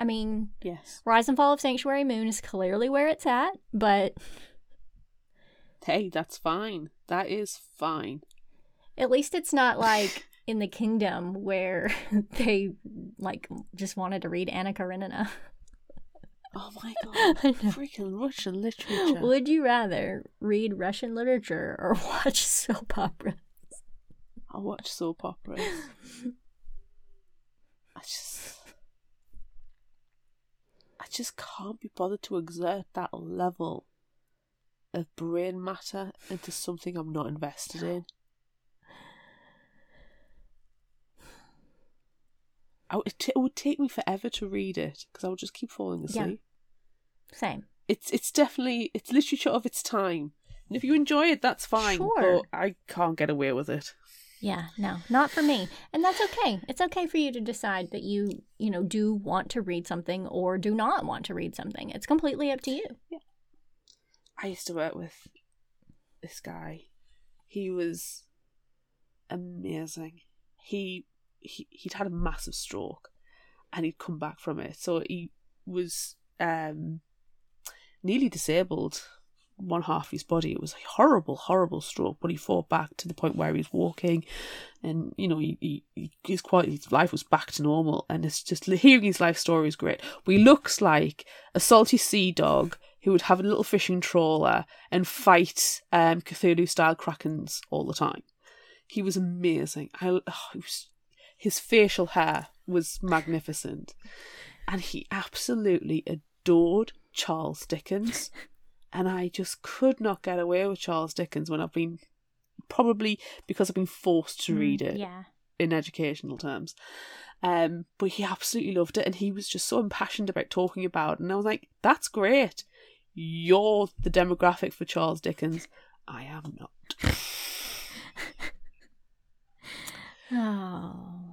I mean, Yes. Rise and Fall of Sanctuary Moon is clearly where it's at, but Hey, that's fine. That is fine. at least it's not (laughs) like in the kingdom where (laughs) they like just wanted to read Anna Karenina. Oh my (laughs) god. Freaking Russian literature. Would you rather read Russian literature or (laughs) watch soap operas? I watch soap operas. I just. I just can't be bothered to exert that level of brain matter into something I'm not invested in. I it, would take me forever to read it because I would just keep falling asleep. Yeah. Same. It's it's definitely it's literature of its time, and if you enjoy it, that's fine. Sure. But I can't get away with it. Yeah, no, not for me. And that's okay. It's okay for you to decide that you, you know, do want to read something or do not want to read something. It's completely up to you. Yeah. I used to work with this guy. He was amazing. He, he he'd had a massive stroke and he'd come back from it. So he was um nearly disabled one half of his body. It was a horrible, horrible stroke, but he fought back to the point where he was walking and you know, he, he, his quite his life was back to normal and it's just (laughs) hearing his life story is great. But he looks like a salty sea dog who would have a little fishing trawler and fight um, Cthulhu style krakens all the time. He was amazing. I, oh, was, his facial hair was magnificent, and he absolutely adored Charles Dickens. And I just could not get away with Charles Dickens when I've been probably because I've been forced to read it Mm, Yeah. in educational terms. Um, but he absolutely loved it, and he was just so impassioned about talking about it. And I was like, "That's great. You're the demographic for Charles Dickens. I am not." (laughs) Oh.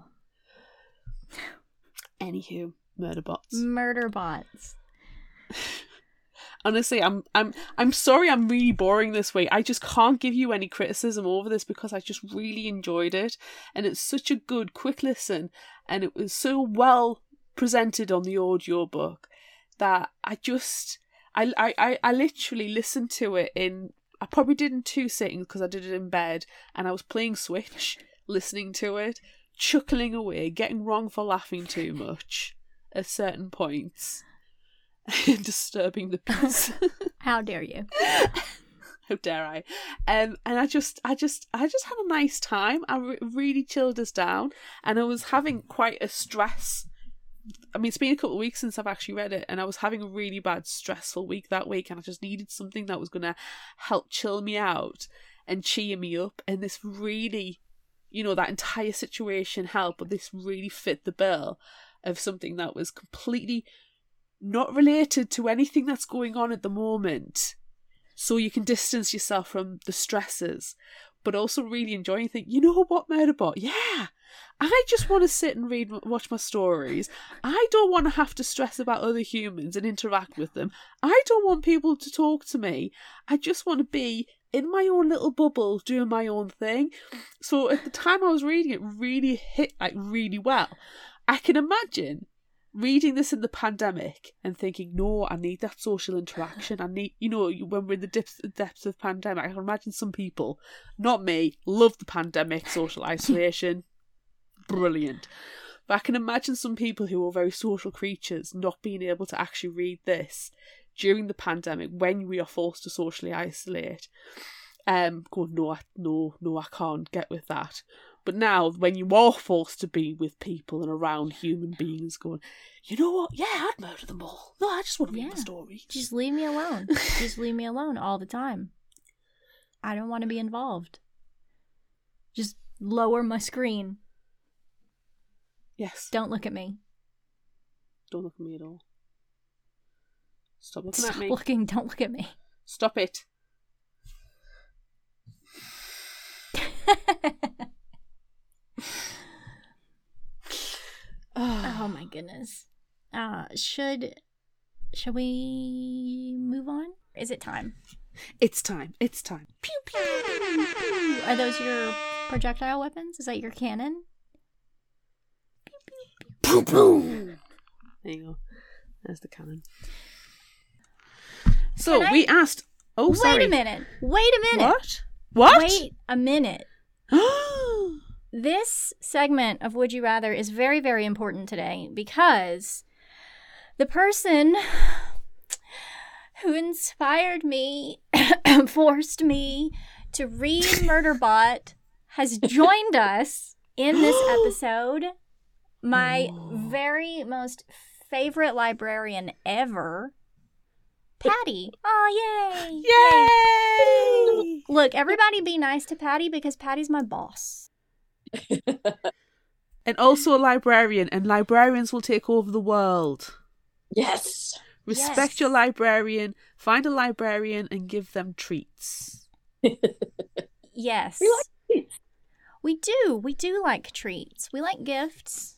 Anywho, murder bots. Murder bots. Honestly, I'm I'm I'm sorry I'm really boring this way. I just can't give you any criticism over this because I just really enjoyed it and it's such a good quick listen and it was so well presented on the audio book that I just I I I, I literally listened to it in I probably did in two sittings because I did it in bed and I was playing Switch, (laughs) listening to it, chuckling away, getting wrong for laughing too much at certain points. (laughs) disturbing the peace. (laughs) (laughs) How dare you? How dare I? Um, and I just, I just, I just had a nice time. I re- really chilled us down, and I was having quite a stress. I mean, it's been a couple of weeks since I've actually read it, and I was having a really bad, stressful week that week, and I just needed something that was going to help chill me out and cheer me up. And this really, you know, that entire situation helped, but this really fit the bill of something that was completely not related to anything that's going on at the moment. So you can distance yourself from the stresses, but also really enjoy and think, you know what, Murderbot? Yeah, I just want to sit and read, watch my stories. I don't want to have to stress about other humans and interact with them. I don't want people to talk to me. I just want to be in my own little bubble doing my own thing. So at the time I was reading it, really hit like really well. I can imagine reading this in the pandemic and thinking, no, I need that social interaction. I need, you know, when we're in the depths, depths of pandemic, I can imagine some people, not me, love the pandemic, social isolation, brilliant. But I can imagine some people who are very social creatures not being able to actually read this during the pandemic when we are forced to socially isolate. Um, going, no, I, no, no, I can't get with that. But now, when you are forced to be with people and around human beings, going, you know what? Yeah, I'd murder them all. No, I just want to read Yeah. the story. Just leave me alone. (laughs) Just leave me alone all the time. I don't want to be involved. Just lower my screen. Yes. Don't look at me. Don't look at me at all. Stop looking Stop at me. looking. Don't look at me. Stop it. (laughs) oh my goodness. Uh, should should we move on? Is it time? It's time. It's time. Pew pew. Are those your projectile weapons? Is that your cannon? There you go. There's the cannon. So I- we asked. Oh, sorry. Wait a minute. Wait a minute. What? What? Wait a minute. (gasps) This segment of Would You Rather is very, very important today because the person who inspired me, (coughs) forced me to read (laughs) Murderbot, has joined us in this (gasps) episode. My oh. very most favorite librarian ever, Patty. Oh, (laughs) yay! Yay! Look, everybody be nice to Patty because Patty's my boss. (laughs) And also a librarian, and librarians will take over the world. yes. Respect Yes. your librarian, find a librarian, and give them treats. Yes. We like treats. We do. We do like treats. We like gifts.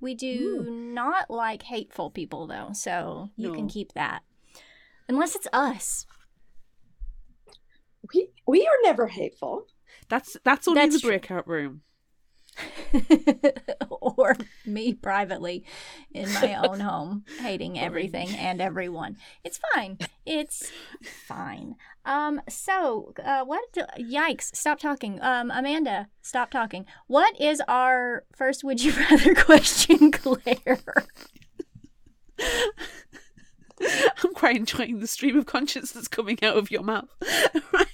We do hmm. not like hateful people, though, so you can keep that. Unless it's us. We we are never hateful. That's that's only That's the true. breakout room. (laughs) or me privately in my own (laughs) home, hating everything and everyone. It's fine. It's (laughs) fine. Um. So, uh, what? do- yikes! Stop talking. Um, Amanda, stop talking. What is our first? Would you rather question, Claire? (laughs) I'm quite enjoying the stream of consciousness that's coming out of your mouth. (laughs) right.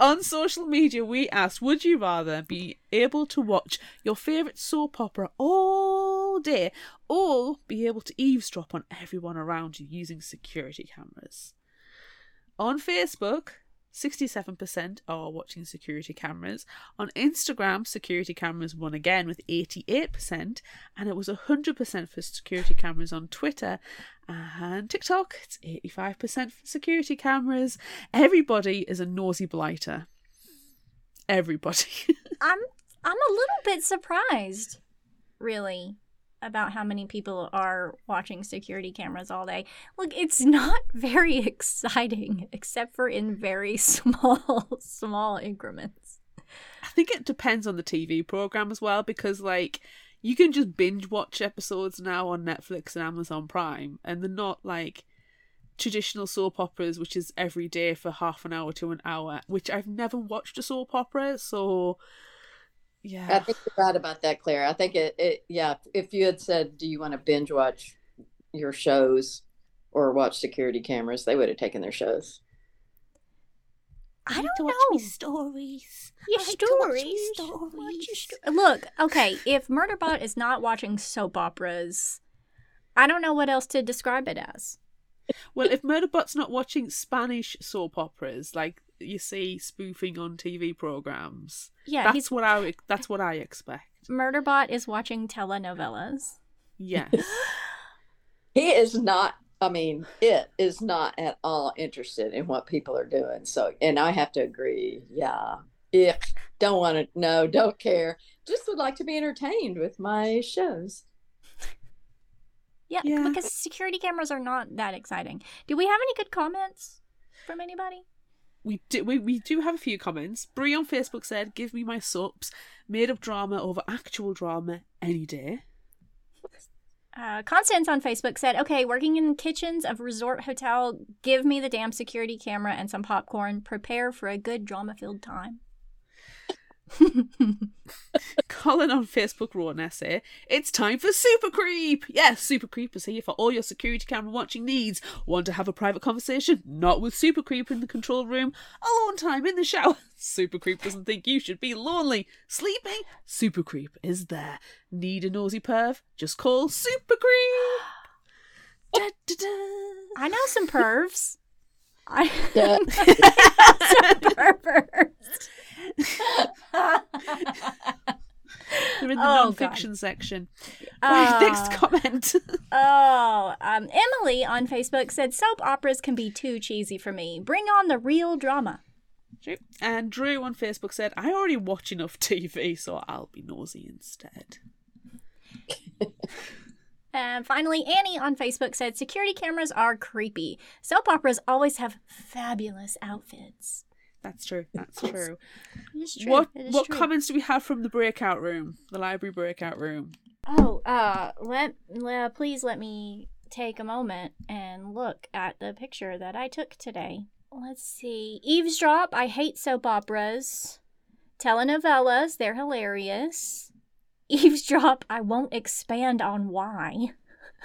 On social media, we asked Would you rather be able to watch your favourite soap opera all day or be able to eavesdrop on everyone around you using security cameras? On Facebook, 67% are watching security cameras. On Instagram, security cameras won again with 88%, and it was 100% for security cameras on Twitter and TikTok. It's 85% for security cameras. Everybody is a nosy blighter. Everybody. (laughs) I'm I'm a little bit surprised, really, about how many people are watching security cameras all day. Look, it's not (laughs) very exciting, except for in very (laughs) small, small increments. I think it depends on the TV program as well because like you can just binge watch episodes now on Netflix and Amazon Prime and they're not like traditional soap operas which is every day for half an hour to an hour which I've never watched a soap opera so I think you're right about that, Claire. I think it, it yeah, if you had said, Do you want to binge watch your shows or watch security cameras, they would have taken their shows. I need don't to watch know. me stories Your I like me stories. stories. Your sto- Look, okay, if Murderbot is not watching soap operas, I don't know what else to describe it as. Well, if Murderbot's not watching Spanish soap operas like you see spoofing on TV programs, Yeah, that's he's what I that's what I expect. Murderbot is watching telenovelas. Yes. (laughs) He is not I mean, it is not at all interested in what people are doing. So and I have to agree, yeah. Ick. Don't want to no, don't care. Just would like to be entertained with my shows. Yeah, Yeah. because security cameras are not that exciting. Do we have any good comments from anybody? We do we, we do have a few comments. Brie on Facebook said, "Give me my soaps, made up drama over actual drama any day." Uh, Constance on Facebook said, "Okay, working in kitchens of resort hotel. Give me the damn security camera and some popcorn. Prepare for a good drama-filled time." (laughs) Colin on Facebook wrote an essay. It's time for Super Creep. Yes, Super Creep is here for all your security camera watching needs. Want to have a private conversation? Not with Super Creep in the control room. Alone time in the shower. (laughs) Super Creep doesn't think you should be lonely. Sleeping? Super Creep is there. Need a nosy perv? Just call Super Creep. (gasps) Da, da, da. I know some pervs. I Yeah. (laughs) some perverts. They're in the Oh, God. non-fiction section. (laughs) Right, next Uh, comment. (laughs) Oh, um, Emily on Facebook said soap operas can be too cheesy for me. Bring on the real drama. True. And Drew on Facebook said, I already watch enough TV, so I'll be nosy instead. And finally, Annie on Facebook said security cameras are creepy. Soap operas always have fabulous outfits. That's true. That's true. It is true. What it is what true. comments do we have from the breakout room, the library breakout room? Oh, uh, let, le- please let me take a moment and look at the picture that I took today. Let's see. Eavesdrop, I hate soap operas. Telenovelas, they're hilarious. Eavesdrop, I won't expand on why.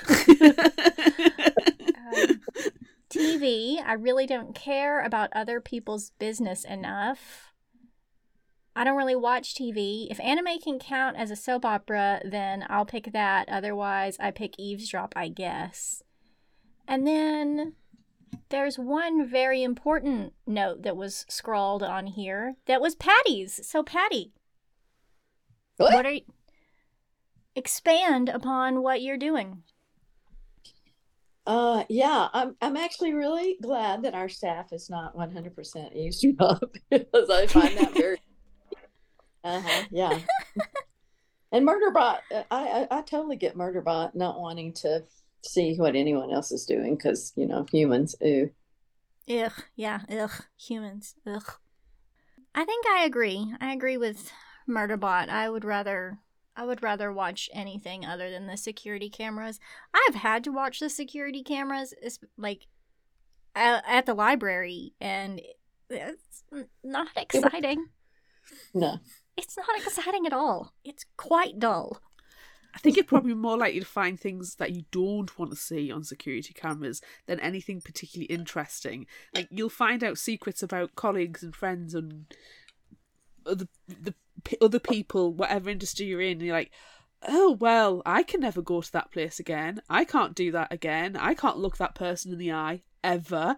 (laughs) Um, TV, I really don't care about other people's business enough. I don't really watch TV. If anime can count as a soap opera, then I'll pick that. Otherwise, I pick Eavesdrop, I guess. And then there's one very important note that was scrawled on here that was Patty's. So, Patty, What? what are you. Expand upon what you're doing. Uh, yeah, I'm I'm actually really glad that our staff is not 100% eavesdrop because I find that very. (laughs) Uh-huh, yeah. And Murderbot, uh, I, I I totally get Murderbot not wanting to see what anyone else is doing because you know humans. Ooh. Ugh, yeah, ugh, humans, ugh. I think I agree. I agree with Murderbot. I would rather, I would rather watch anything other than the security cameras. I've had to watch the security cameras, es- like at, at the library, and it's not exciting. No. It's not exciting at all. It's quite dull. I think you're probably more likely to find things that you don't want to see on security cameras than anything particularly interesting. Like you'll find out secrets about colleagues and friends and other the p- other people, whatever industry you're in, and you're like, oh well, I can never go to that place again. I can't do that again. I can't look that person in the eye ever.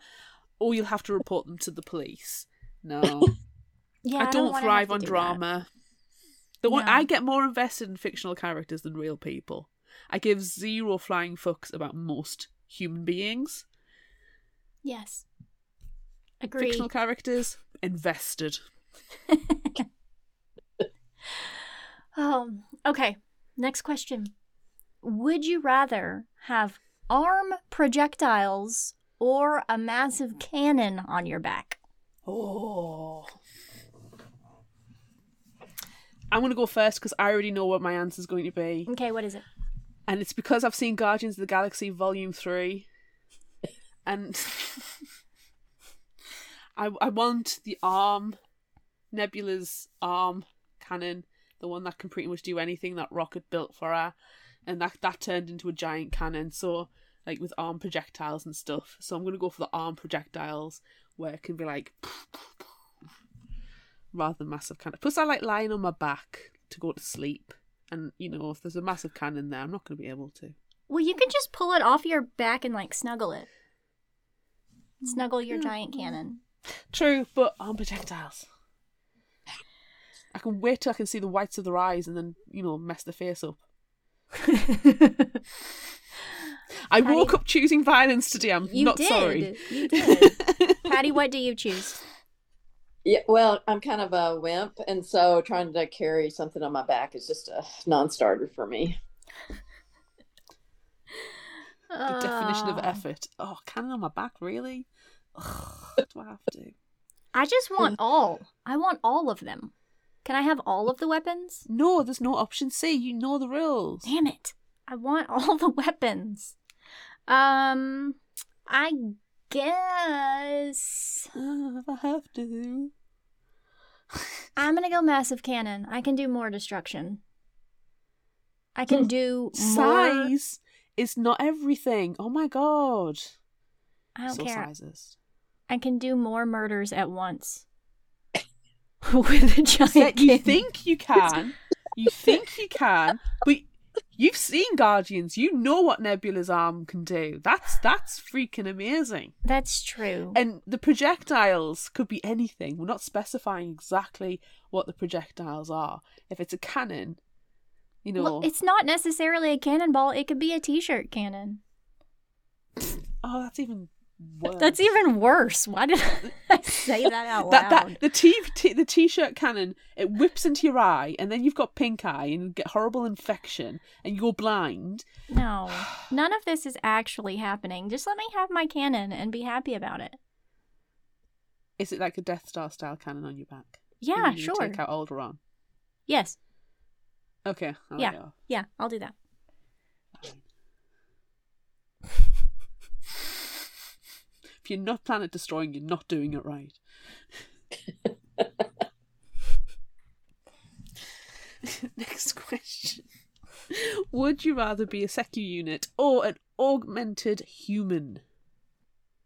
Or you'll have to report them to the police. No. (laughs) Yeah, I don't wanna thrive on do that. drama. The one No. I get more invested in fictional characters than real people. I give zero flying fucks about most human beings. Yes. Agree. Fictional characters invested. (laughs) Um, okay. Next question. Would you rather have arm projectiles or a massive cannon on your back? Oh. I'm going to go first because I already know what my answer is going to be. Okay, what is it? And it's because I've seen Guardians of the Galaxy Volume 3. And (laughs) I, I want the arm, Nebula's arm cannon, the one that can pretty much do anything that Rocket built for her. And that, that turned into a giant cannon. So, like with arm projectiles and stuff. So I'm to go for the arm projectiles where it can be like (laughs) rather than massive cannon. Plus, I like lying on my back to go to sleep. And, you know, if there's a massive cannon there, I'm not to be able to. Well, you can just pull it off your back and like snuggle it. Snuggle your giant cannon. True, but arm projectiles. I can wait till I can see the whites of their eyes and then, you know, mess the face up. (laughs) I Patty- woke up choosing violence today. I'm You not did. sorry. You did. (laughs) Patty, what do you choose? Yeah, well, I'm kind of a wimp, and so trying to carry something on my back is just a non-starter for me. the definition of Oh. effort. Oh, cannon on my back, really? Ugh, do I have to? I just want all. I want all of them. Can I have all of the weapons? No, there's no option C. You know the rules. Damn it. I want all the weapons. Um, I guess if I have to. I'm gonna go massive cannon. I can do more destruction. I can do more. Size is not everything. Oh my god. I don't so care. sizes. I can do more murders at once. (laughs) With a giant you think you can. You think you can, but you've seen Guardians. You know what Nebula's arm can do. That's that's freaking amazing. That's true. And the projectiles could be anything. We're not specifying exactly what the projectiles are. If it's a cannon, you know, Well, it's not necessarily a cannonball. It could be a t-shirt cannon. oh, that's even worse. That's even worse. Why did I (laughs) say that out loud? that that the t, t the t-shirt cannon it whips into your eye and then you've got pink eye and you get horrible infection and you go blind No, none of this is actually happening. Just let me have my cannon and be happy about it. is it like a death star style cannon on your back Yeah, you sure. take out Alderaan Yes. okay I'll Yeah. let you off. Yeah, I'll do that. If you're not planet destroying, you're not doing it right. (laughs) Next question. Would you rather be a secu unit or an augmented human?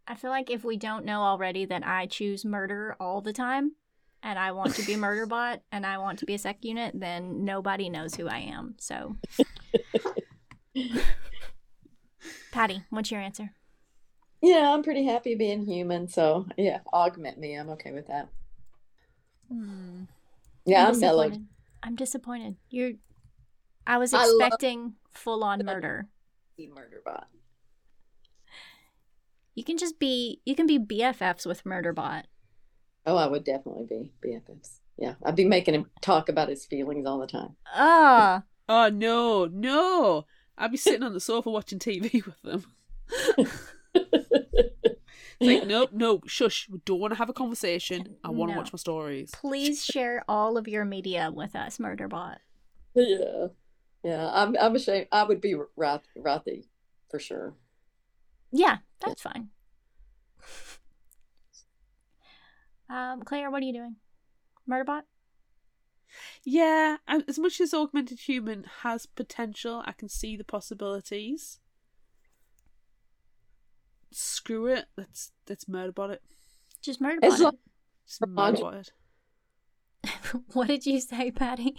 I feel like if we don't know already that I choose murder all the time and I want to be (laughs) a murder bot and I want to be a sec unit, then nobody knows who I am. So (laughs) Patty, what's your answer? Yeah, I'm pretty happy being human. So yeah, augment me. I'm okay with that. Hmm. Yeah, I'm I'm mellowed. disappointed. I'm disappointed. You're I was I love- expecting full on murder. Be murder bot. You can just be you can be BFFs with Murderbot. Oh, I would definitely be BFFs. Yeah, I'd be making him talk about his feelings all the time. Ah, Oh no, no! I'd be sitting on the sofa watching TV (laughs) with them. (laughs) It's like, (laughs) nope, no, shush. We don't want to have a conversation. I want to No. watch my stories. please share all of your media with us, Murderbot. yeah, yeah. I'm I'm ashamed. I would be Roth, Ratthi for sure. Yeah, that's fine. Um, Claire, what are you doing? Murderbot? Yeah, as much as augmented human has potential, I can see the possibilities. Screw it. Let's let's murderbot it. Just Murderbot. As long- it. Just Mod- murderbot it. what did you say, Patty?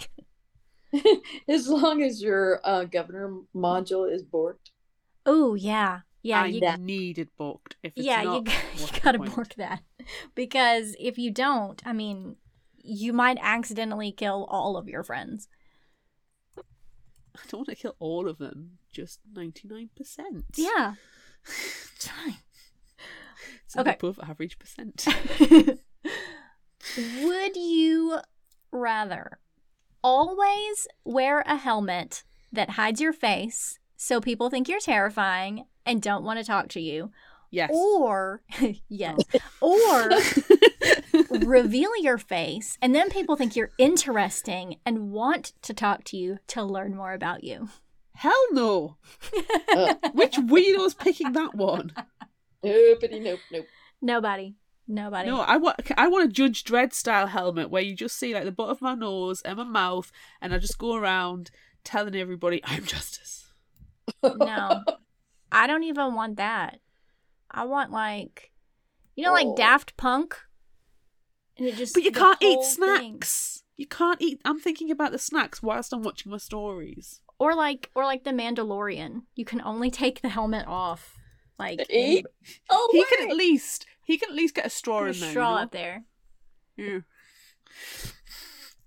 (laughs) as long as your uh, governor module is borked. Oh yeah, yeah, I you, need it booked. If it's yeah, not, you, (laughs) you gotta point? work that (laughs) because if you don't, I mean, you might accidentally kill all of your friends. I don't want to kill all of them. Just ninety nine percent. Yeah, it's fine. It's Okay. above average percent. (laughs) Would you rather always wear a helmet that hides your face so people think you're terrifying and don't want to talk to you? yes. Or, (laughs) yes, or (laughs) reveal your face and then people think you're interesting and want to talk to you to learn more about you? Hell no. Uh, Which weirdo's picking that one? Nope, nope, nope. Nobody. Nobody. No, I want I want a Judge Dredd style helmet where you just see like the butt of my nose and my mouth, and I just go around telling everybody (laughs) I'm justice. No. I don't even want that. I want like you know like Oh. Daft Punk? And it just But you can't eat whole thing. snacks. You can't eat. I'm thinking about the snacks whilst I'm watching my stories. Or like or like the Mandalorian. You can only take the helmet off. Like Eat? Oh, he can at least he can at least get a straw a in there. straw you know? up there. Yeah.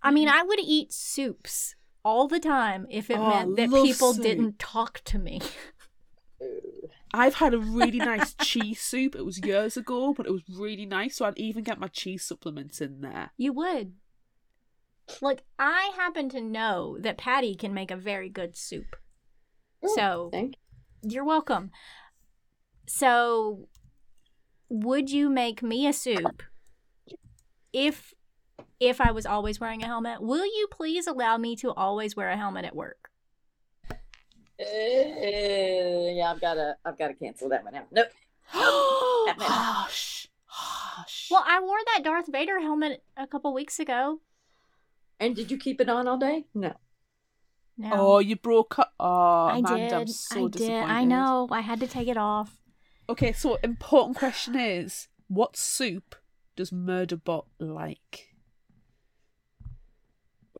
I mean, I would eat soups all the time if it Oh, meant that people soup. didn't talk to me. I've had a really (laughs) nice cheese soup. It was years ago, but it was really nice. So I'd even get my cheese supplements in there. You would. Like, I happen to know that Patty can make a very good soup. Oh, So, Thank you. you're welcome. So, would you make me a soup if if I was always wearing a helmet? Will you please allow me to always wear a helmet at work? Uh, yeah, I've got to. I've got to cancel that one out. Nope. (gasps) Hush. Hush. Well, I wore that Darth Vader helmet a couple weeks ago. And did you keep it on all day? No. No. Oh, you broke up. Oh, I Amanda, did. I'm so I did. I know. I had to take it off. Okay, so important question is, what soup does Murderbot like?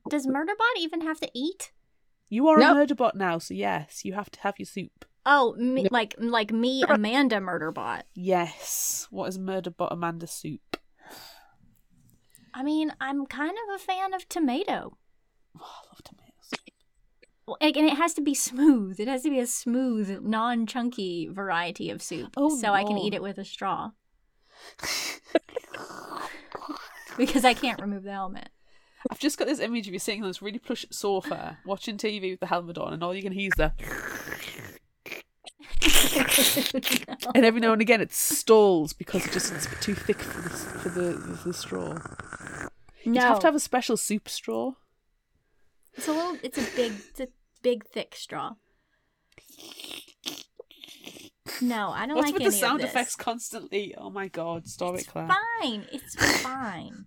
Does Murderbot even have to eat? You are Nope. a Murderbot now, so yes, you have to have your soup. Oh, me, No. like like me, Amanda Murderbot. Yes. What is Murderbot Amanda soup? I mean, I'm kind of a fan of tomato. Oh, I love tomatoes. Well, And it has to be smooth. It has to be a smooth, non-chunky variety of soup, Oh, so I can eat it with a straw (laughs) because I can't remove the helmet. I've just got this image of you sitting on this really plush sofa, watching TV with the helmet on, and all you can hear is the. (laughs) And every now and again it stalls because it just it's a bit too thick for the, for the, for the straw. no, You'd have to have a special soup straw. It's a little. It's a big. It's a big, thick straw. No, I don't What's like with any the sound of this. effects constantly? Oh my god, stop It's it, Claire. fine. It's fine.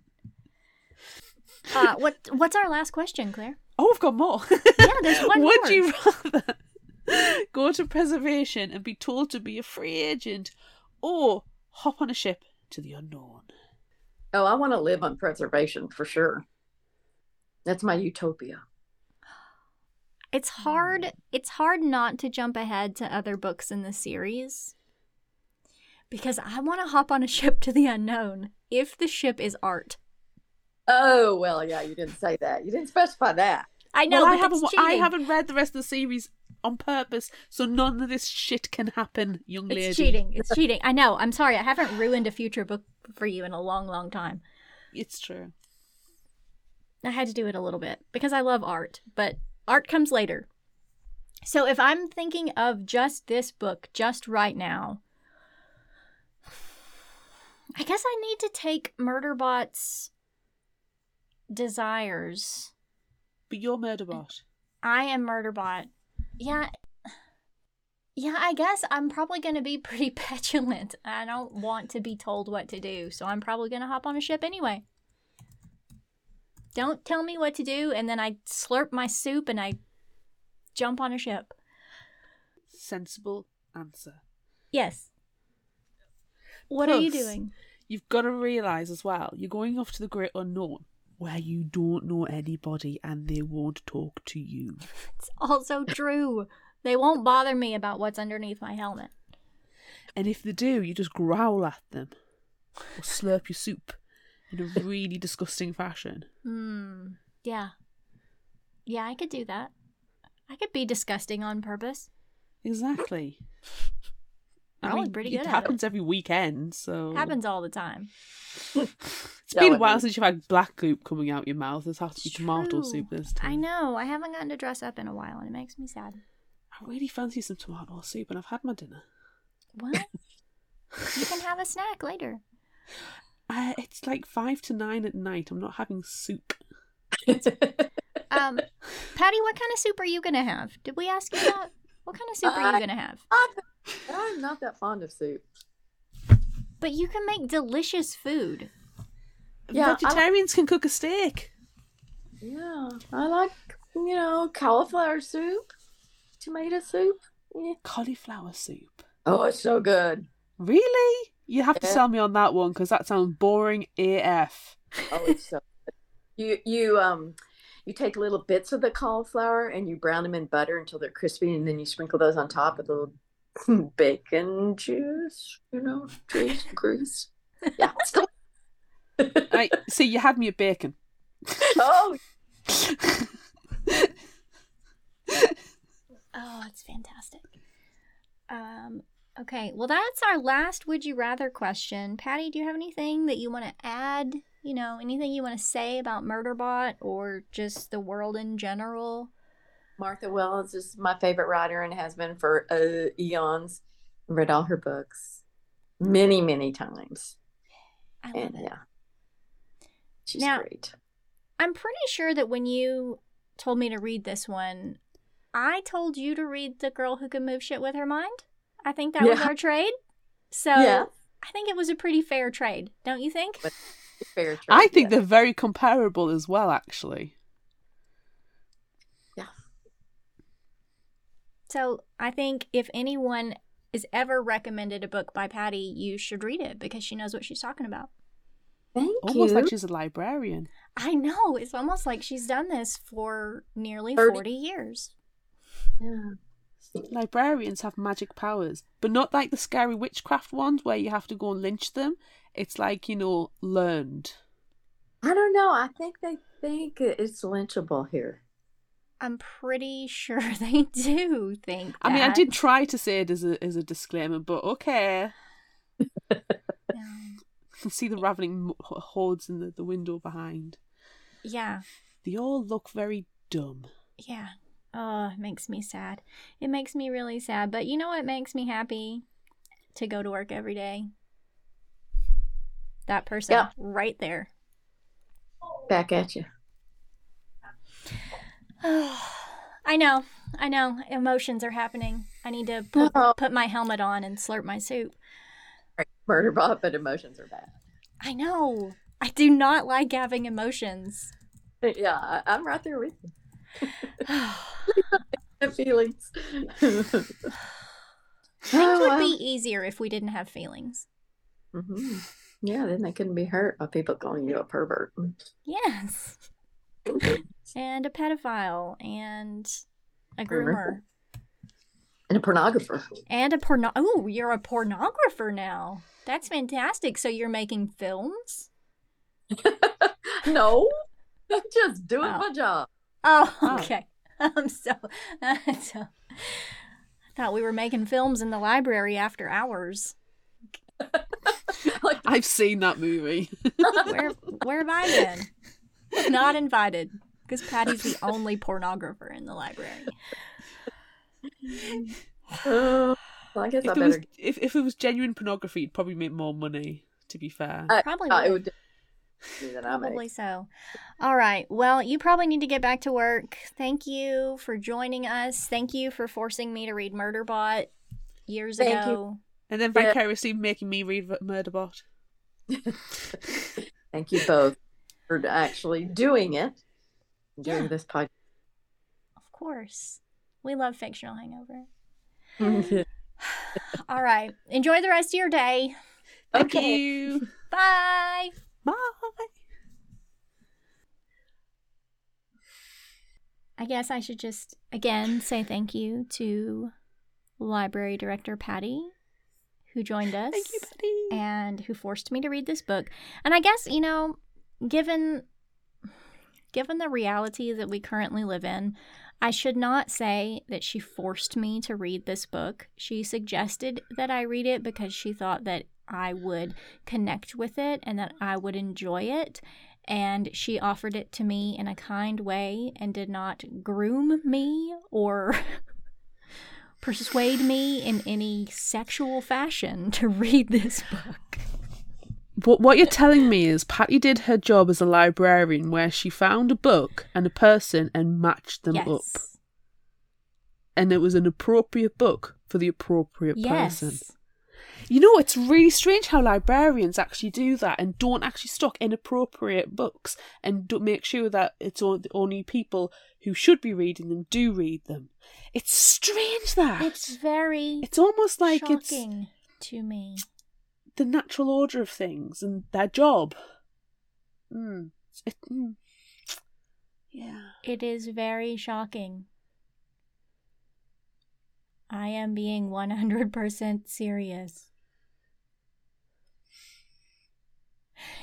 Uh, what What's our last question, Claire? Oh, I've got more. Yeah, there's one (laughs) Would more. you rather go to preservation and be told to be a free agent or hop on a ship to the unknown? Oh, I want to live on preservation for sure. That's my utopia. It's hmm. hard. It's hard not to jump ahead to other books in the series because I want to hop on a (laughs) ship to the unknown if the ship is art. Oh well, yeah, you didn't say that. You didn't specify that. I know, well, I haven't. it's wa- I haven't read the rest of the series on purpose, so none of this shit can happen, young lady. It's cheating. It's (laughs) cheating. I know. I'm sorry. I haven't ruined a future book for you in a long, long time. It's true. I had to do it a little bit because I love art, but art comes later. So if I'm thinking of just this book just right now, I guess I need to take Murderbot's desires. But you're Murderbot. I am Murderbot. Yeah. Yeah, I guess I'm probably going to be (laughs) pretty petulant. I don't want to be told what to do, so I'm probably going to hop on a ship anyway. Don't tell me what to do, and then I slurp my soup and I jump on a ship. Sensible answer. Yes. What are you doing? You've got to realise as well, you're going off to the great unknown where you don't know anybody and they won't talk to you. It's also true. They won't bother me about what's underneath my helmet. And if they do, you just growl at them or slurp your soup in a really disgusting fashion. Hmm. Yeah. Yeah, I could do that. I could be disgusting on purpose. Exactly. (laughs) I mean, pretty it good at happens every weekend, so it Happens all the time. (laughs) It's been a while since you've had black goop coming out your mouth. There's has to be tomato soup this time. I know. I haven't gotten to dress up in a while, and it makes me sad. I really fancy some tomato soup, and I've had my dinner. Well, (laughs) you can have a snack later. Uh, it's like five to nine at night. I'm not having soup. (laughs) Um, (laughs) Patty, what kind of soup are you gonna have? Did we ask you that? What kind of soup are you Uh, gonna have? I'm not that fond of soup. But you can make delicious food. Yeah, I Vegetarians can cook a steak. Yeah, I like you know cauliflower soup, tomato soup. Yeah. Cauliflower soup. Oh, it's so good. Really? You have to sell me on that one because that sounds boring AF. Oh, it's so good. You you um you take little bits of the cauliflower and you brown them in butter until they're crispy, and then you sprinkle those on top with a little (laughs) bacon juice, you know, juice (laughs) grease. Yeah, it's delicious. Right, see, you had me at bacon. oh, (laughs) Oh, it's fantastic. Um, okay, well, that's our last Would You Rather question. Patty, do you have anything that you want to add? You know, anything you want to say about Murderbot or just the world in general? Martha Wells is my favorite writer and has been for uh, eons. Read all her books many, many times. I love And it. yeah, she's Now- great. I'm pretty sure that when you told me to read this one, I told you to read The Girl Who Could Move Shit with Her Mind. I think that was our trade. So Yeah. I think it was a pretty fair trade, don't you think? But- Fair trade, I think yeah. they're very comparable as well, actually. Yeah. So I think if anyone is ever recommended a book by Patty, you should read it because she knows what she's talking about. Thank Almost you. Almost like she's a librarian. I know. It's almost like she's done this for nearly 30 40 years. Yeah. Librarians have magic powers, but not like the scary witchcraft ones where you have to go and lynch them. It's like, you know, learned. I don't know. I think they think it's lynchable here. I'm pretty sure (laughs) they do think I mean, I did try to say it as a as a disclaimer, but okay. Yeah. I can see the ravening hordes in the, the window behind. Yeah. They all look very dumb. Yeah. Oh, it makes me sad. It makes me really sad. But you know what makes me happy? To go to work every day. That person right there. Back at you. (sighs) I know. I know. Emotions are happening. I need to put, Oh. put my helmet on and slurp my soup. Murderbot, but emotions are bad. I know. I do not like having emotions. Yeah, I'm right there with you. (sighs) Feelings. (sighs) Things would Oh, be easier if we didn't have feelings. hmm Yeah, then they couldn't be hurt by people calling you a pervert. Yes. and a pedophile and a Groomer. groomer. And a pornographer. And a porno Oh, you're a pornographer now. That's fantastic. So you're making films? (laughs) no, I'm just doing Oh. my job. Oh, Oh. okay. I'm (laughs) so, (laughs) so I thought we were making films in the library after hours. like, (laughs) I've seen that movie. Where where have I been? Not invited. Because Patty's the only pornographer in the library. uh, (sighs) well, I guess I if, was, better. if, if it was genuine pornography, it'd probably make more money, to be fair. I- Probably uh, it would. Probably make. so. All right. Well, you probably need to get back to work. Thank you for joining us. Thank you for forcing me to read Murderbot years Thank you. ago. and then Yeah. vicariously making me read Murderbot. (laughs) Thank you both for actually doing it. Doing Yeah. this podcast. Of course. We love fictional hangover. (laughs) All right. Enjoy the rest of your day. Thank you. Bye. Bye. I guess I should just again say thank you to library director Patty who joined us (laughs) Thank you, Patty. and who forced me to read this book. And I guess, you know, given given the reality that we currently live in, I should not say that she forced me to read this book. She suggested that I read it because she thought that I would connect with it and that I would enjoy it. And she offered it to me in a kind way and did not groom me or (laughs) persuade me in any sexual fashion to (laughs) read this book. What what you're telling me is Patty did her job as a librarian where she found a book and a person and matched them yes. up. And it was an appropriate book for the appropriate Yes. person. You know, it's really strange how librarians actually do that and don't actually stock inappropriate books and do make sure that it's only people who should be reading them do read them. It's strange that. It's very It's almost like it's shocking to me. the natural order of things and their job. Mm. It, mm. Yeah. It is very shocking. I am being 100% serious.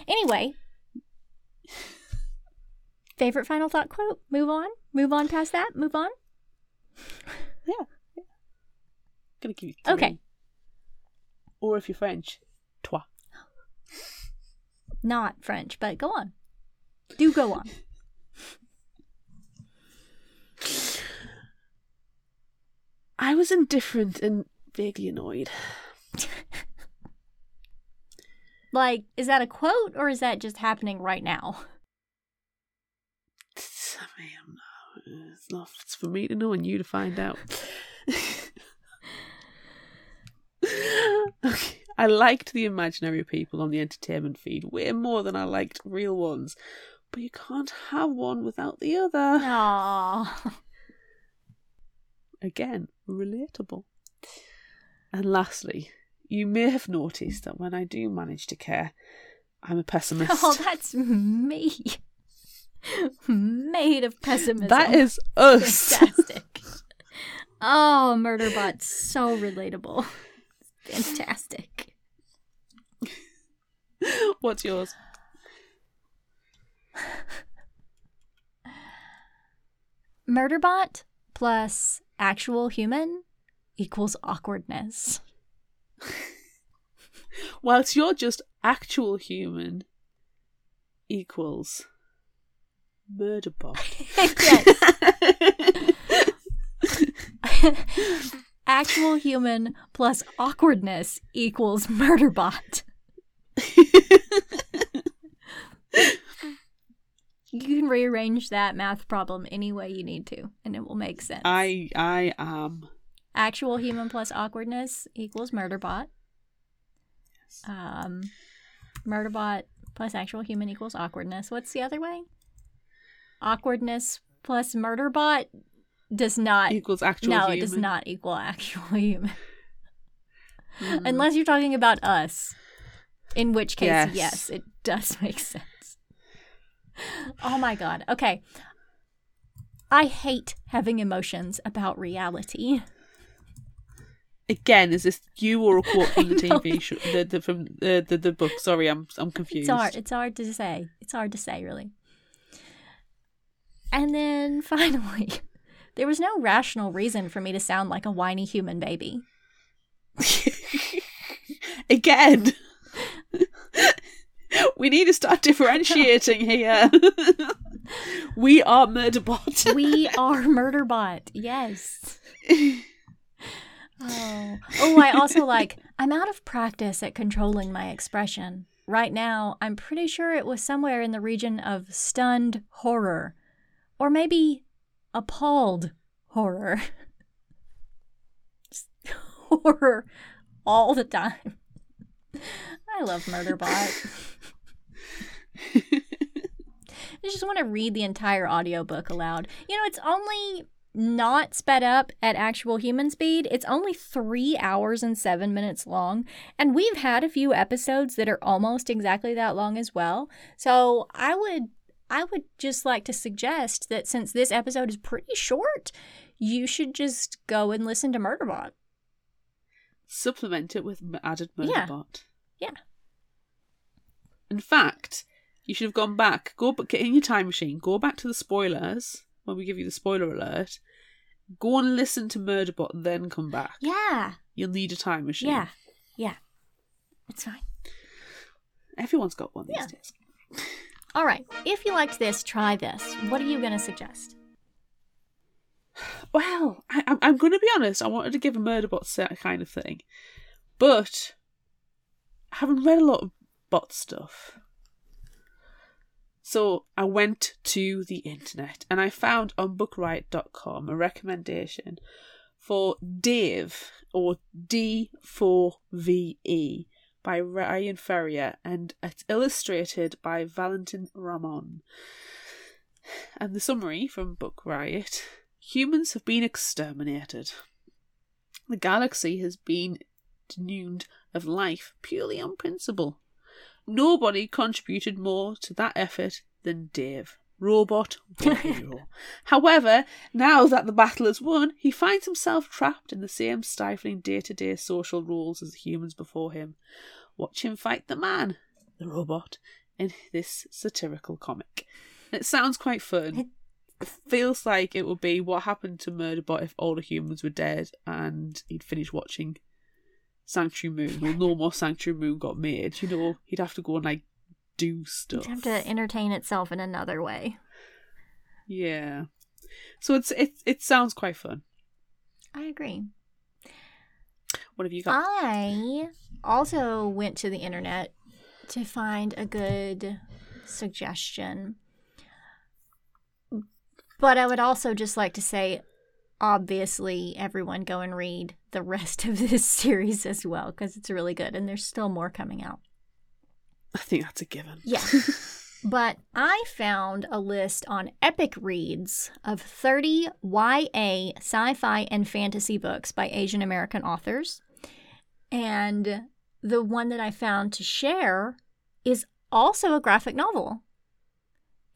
Anyway, favorite final thought quote? Move on? Move on past that? Move on? Yeah. yeah. Gonna give you Okay. Or if you're French, toi. Not French, but go on. Do go on. (laughs) I was indifferent and vaguely annoyed. Like, is that a quote or is that just happening right now? I mean, it's not it's for me to know and you to find out. (laughs) okay. I liked the imaginary people on the entertainment feed way more than I liked real ones. But you can't have one without the other. Aww. Again, relatable. And lastly, you may have noticed that when I do manage to care, I'm a pessimist. Oh, that's me. Made of pessimism. that is us. fantastic. oh, Murderbot, so relatable. Fantastic. What's yours? Murderbot plus actual human equals awkwardness. (laughs) Whilst you're just actual human equals murderbot. (laughs) yes. (laughs) actual human plus awkwardness equals Murderbot. You can rearrange that math problem any way you need to, and it will make sense. I I am Actual human plus awkwardness equals murderbot. Yes. Um, murderbot plus actual human equals awkwardness. What's the other way? Awkwardness plus murderbot does not. Equals actual no, human. it does not equal actual human. Mm. Unless you're talking about us. In which case, yes. Yes. it does (laughs) make sense. Oh my god. Okay. I hate having emotions about reality. Again, is this you or a quote from the (laughs) TV show? The, the, from the, the the book. Sorry, I'm I'm confused. It's hard. It's hard to say. It's hard to say, really. And then (laughs) finally, there was no rational reason for me to sound like a whiny human baby. (laughs) Again. (laughs) we need to start differentiating here. (laughs) we are Murderbot. (laughs) We are Murderbot. Yes. Oh. Oh, I also like, I'm out of practice at controlling my expression. Right now, I'm pretty sure it was somewhere in the region of stunned horror. Or maybe appalled horror. Just horror all the time. I love Murderbot. (laughs) I just want to read the entire audiobook aloud. You know, it's only not sped up at actual human speed. It's only three hours and seven minutes long. And we've had a few episodes that are almost exactly that long as well. So I would I would just like to suggest that since this episode is pretty short, you should just go and listen to Murderbot. Supplement it with added Yeah. Murderbot. Yeah. In fact, you should have gone back. Go get in your time machine. Go back to the spoilers when we give you the spoiler alert. Go and listen to Murderbot, then come back. Yeah. You'll need a time machine. Yeah. Yeah. It's fine. Everyone's got one these Yeah. days. All right. If you liked this, try this. What are you going to suggest? Well, I, I'm, I'm going to be honest. I wanted to give a Murderbot set kind of thing, but I haven't read a lot of bot stuff. So I went to the internet and I found on bookriot.com a recommendation for Dave or D4VE by Ryan Ferrier and it's illustrated by Valentin Ramon. And the summary from Book Riot humans have been exterminated. The galaxy has been denuded of life purely on principle. Nobody contributed more to that effort than Dave. Robot war (laughs) hero. However, now that the battle is won, he finds himself trapped in the same stifling day to day social roles as the humans before him. Watch him fight the man, the robot, in this satirical comic. And it sounds quite fun. It feels like it would be what happened to Murderbot if all the humans were dead and he'd finished watching Sanctuary Moon. Well, no more Sanctuary Moon got made. You know, he'd have to go and like do stuff. It'd have to entertain itself in another way. Yeah. So it's it it sounds quite fun. I agree. What have you got? I also went to the internet to find a good suggestion. But I would also just like to say obviously, everyone go and read the rest of this (laughs) series as well because it's really good and there's still more coming out. I think that's a given. Yeah. (laughs) But I found a list on Epic Reads of 30 YA sci fi and fantasy books by Asian American authors. And the one that I found to share is also a graphic novel.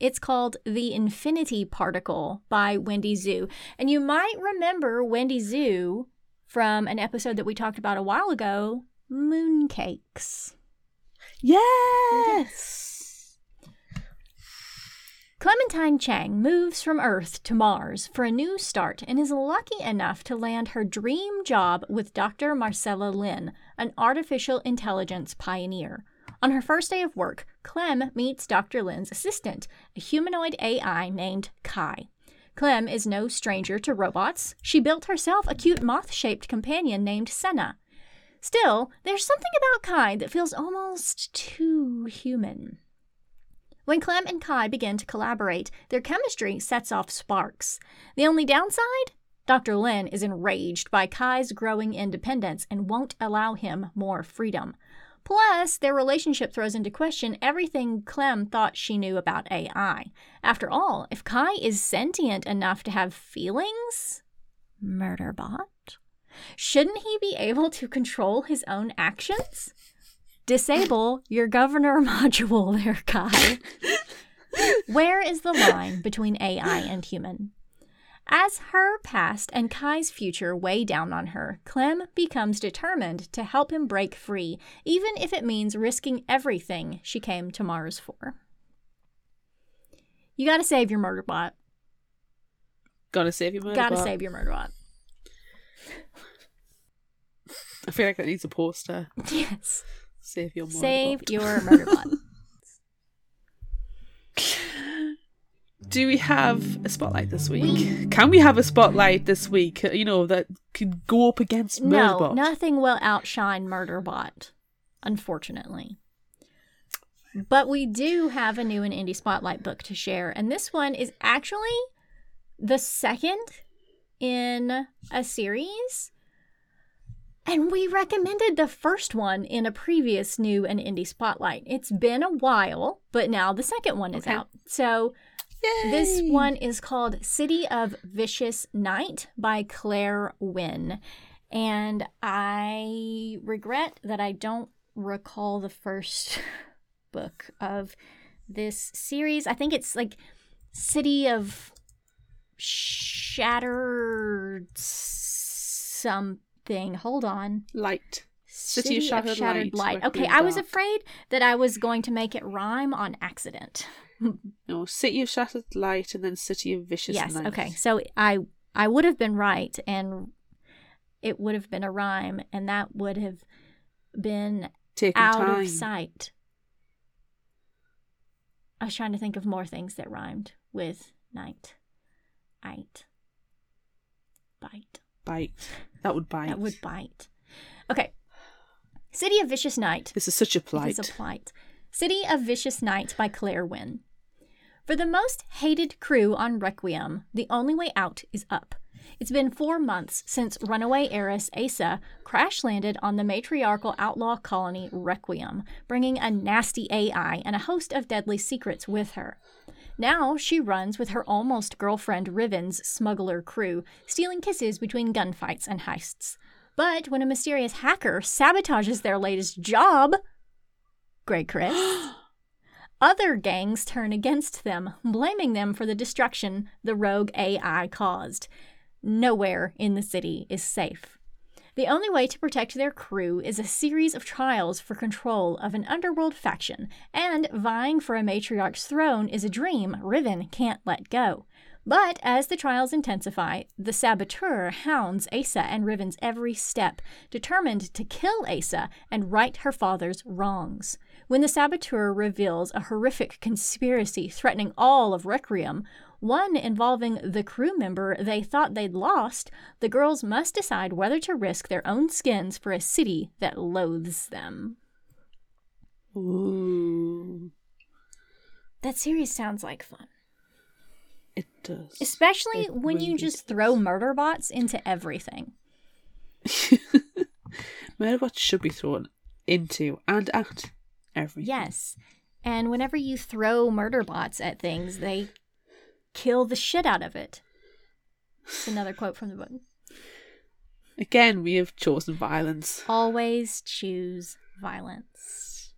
It's called The Infinity Particle by Wendy Xu. And you might remember Wendy Xu from an episode that we talked about a while ago Mooncakes. Yes. Clementine Chang moves from Earth to Mars for a new start and is lucky enough to land her dream job with Dr. Marcella Lin, an artificial intelligence pioneer. On her first day of work, Clem meets Dr. Lin's assistant, a humanoid AI named Kai. Clem is no stranger to robots. She built herself a cute moth shaped companion named Senna. Still, there's something about Kai that feels almost too human. When Clem and Kai begin to collaborate, their chemistry sets off sparks. The only downside? Dr. Lin is enraged by Kai's growing independence and won't allow him more freedom. Plus, their relationship throws into question everything Clem thought she knew about AI. After all, if Kai is sentient enough to have feelings, Murderbot, shouldn't he be able to control his own actions? Disable your governor (laughs) module there, Kai. (laughs) Where is the line between AI and human? As her past and Kai's future weigh down on her, Clem becomes determined to help him break free, even if it means risking everything she came to Mars for. You gotta save your murderbot. Gotta save your murder. Gotta bot. save your murderbot. I feel like that needs a poster. (laughs) Yes. Save your murder. Save bot. your (laughs) murderbot. Do we have a spotlight this week? Can we have a spotlight this week? You know that could go up against Murderbot. no, nothing will outshine Murderbot, unfortunately. But we do have a new and indie spotlight book to share, and this one is actually the second in a series. And we recommended the first one in a previous new and indie spotlight. It's been a while, but now the second one is Okay. out. So this one is called City of Vicious Night by Claire Winn. And I regret that I don't recall the first (laughs) book of this series. I think it's like City of Shattered something. Hold on. light. City of Shattered Light, Okay, I was afraid that I was going to make it rhyme on accident. (laughs) No, City of Shattered Light and then City of Vicious yes Night. okay so i i would have been right and it would have been a rhyme and that would have been Taking out time. of sight i was trying to think of more things that rhymed with night ite bite Bite. That would bite. that would bite okay city of vicious night This is such a plight. is a plight. City of Vicious Night by Claire Winn. For the most hated crew on Requiem, the only way out is up. It's been four months since runaway heiress Asa crash landed on the matriarchal outlaw colony Requiem, bringing a nasty AI and a host of deadly secrets with her. Now she runs with her almost girlfriend Riven's smuggler crew, stealing kisses between gunfights and heists. But when a mysterious hacker sabotages their latest job, GrayCris, (gasps) other gangs turn against them, blaming them for the destruction the rogue AI caused. Nowhere in the city is safe. The only way to protect their crew is a series of trials for control of an underworld faction, and vying for a matriarch's throne is a dream Riven can't let go. But as the trials intensify, the saboteur hounds Asa and Riven's every step, determined to kill Asa and right her father's wrongs. When the saboteur reveals a horrific conspiracy threatening all of Requiem, one involving the crew member they thought they'd lost, the girls must decide whether to risk their own skins for a city that loathes them. Ooh. That series sounds like fun. It does. Especially It when you just does. throw murder bots into everything. (laughs) murder bots should be thrown into and at everything. Yes. And whenever you throw murder bots at things, they kill the shit out of it. It's another quote from the book. Again, we have chosen violence. Always choose violence.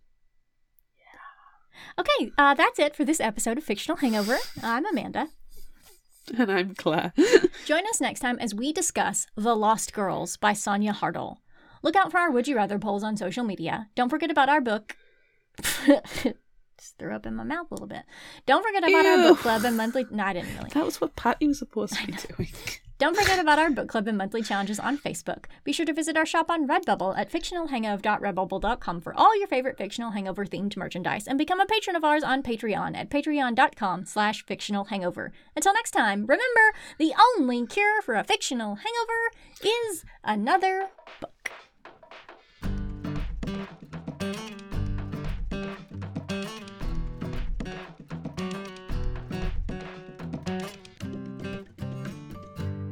Yeah. Okay, uh, that's it for this episode of Fictional Hangover. I'm Amanda. (laughs) And I'm Claire. Join us next time as we discuss The Lost Girls by Sonia Hartl. Look out for our Would You Rather polls on social media. Don't forget about our book. (laughs) Just threw up in my mouth a little bit. Don't forget about our book club and monthly. No, I didn't really. that was what Patty was supposed to be doing. Don't forget about our book club and monthly challenges on Facebook. Be sure to visit our shop on Redbubble at fictionalhangover.redbubble.com for all your favorite fictional hangover themed merchandise and become a patron of ours on Patreon at patreon.com slash fictional hangover. Until next time, remember the only cure for a fictional hangover is another book.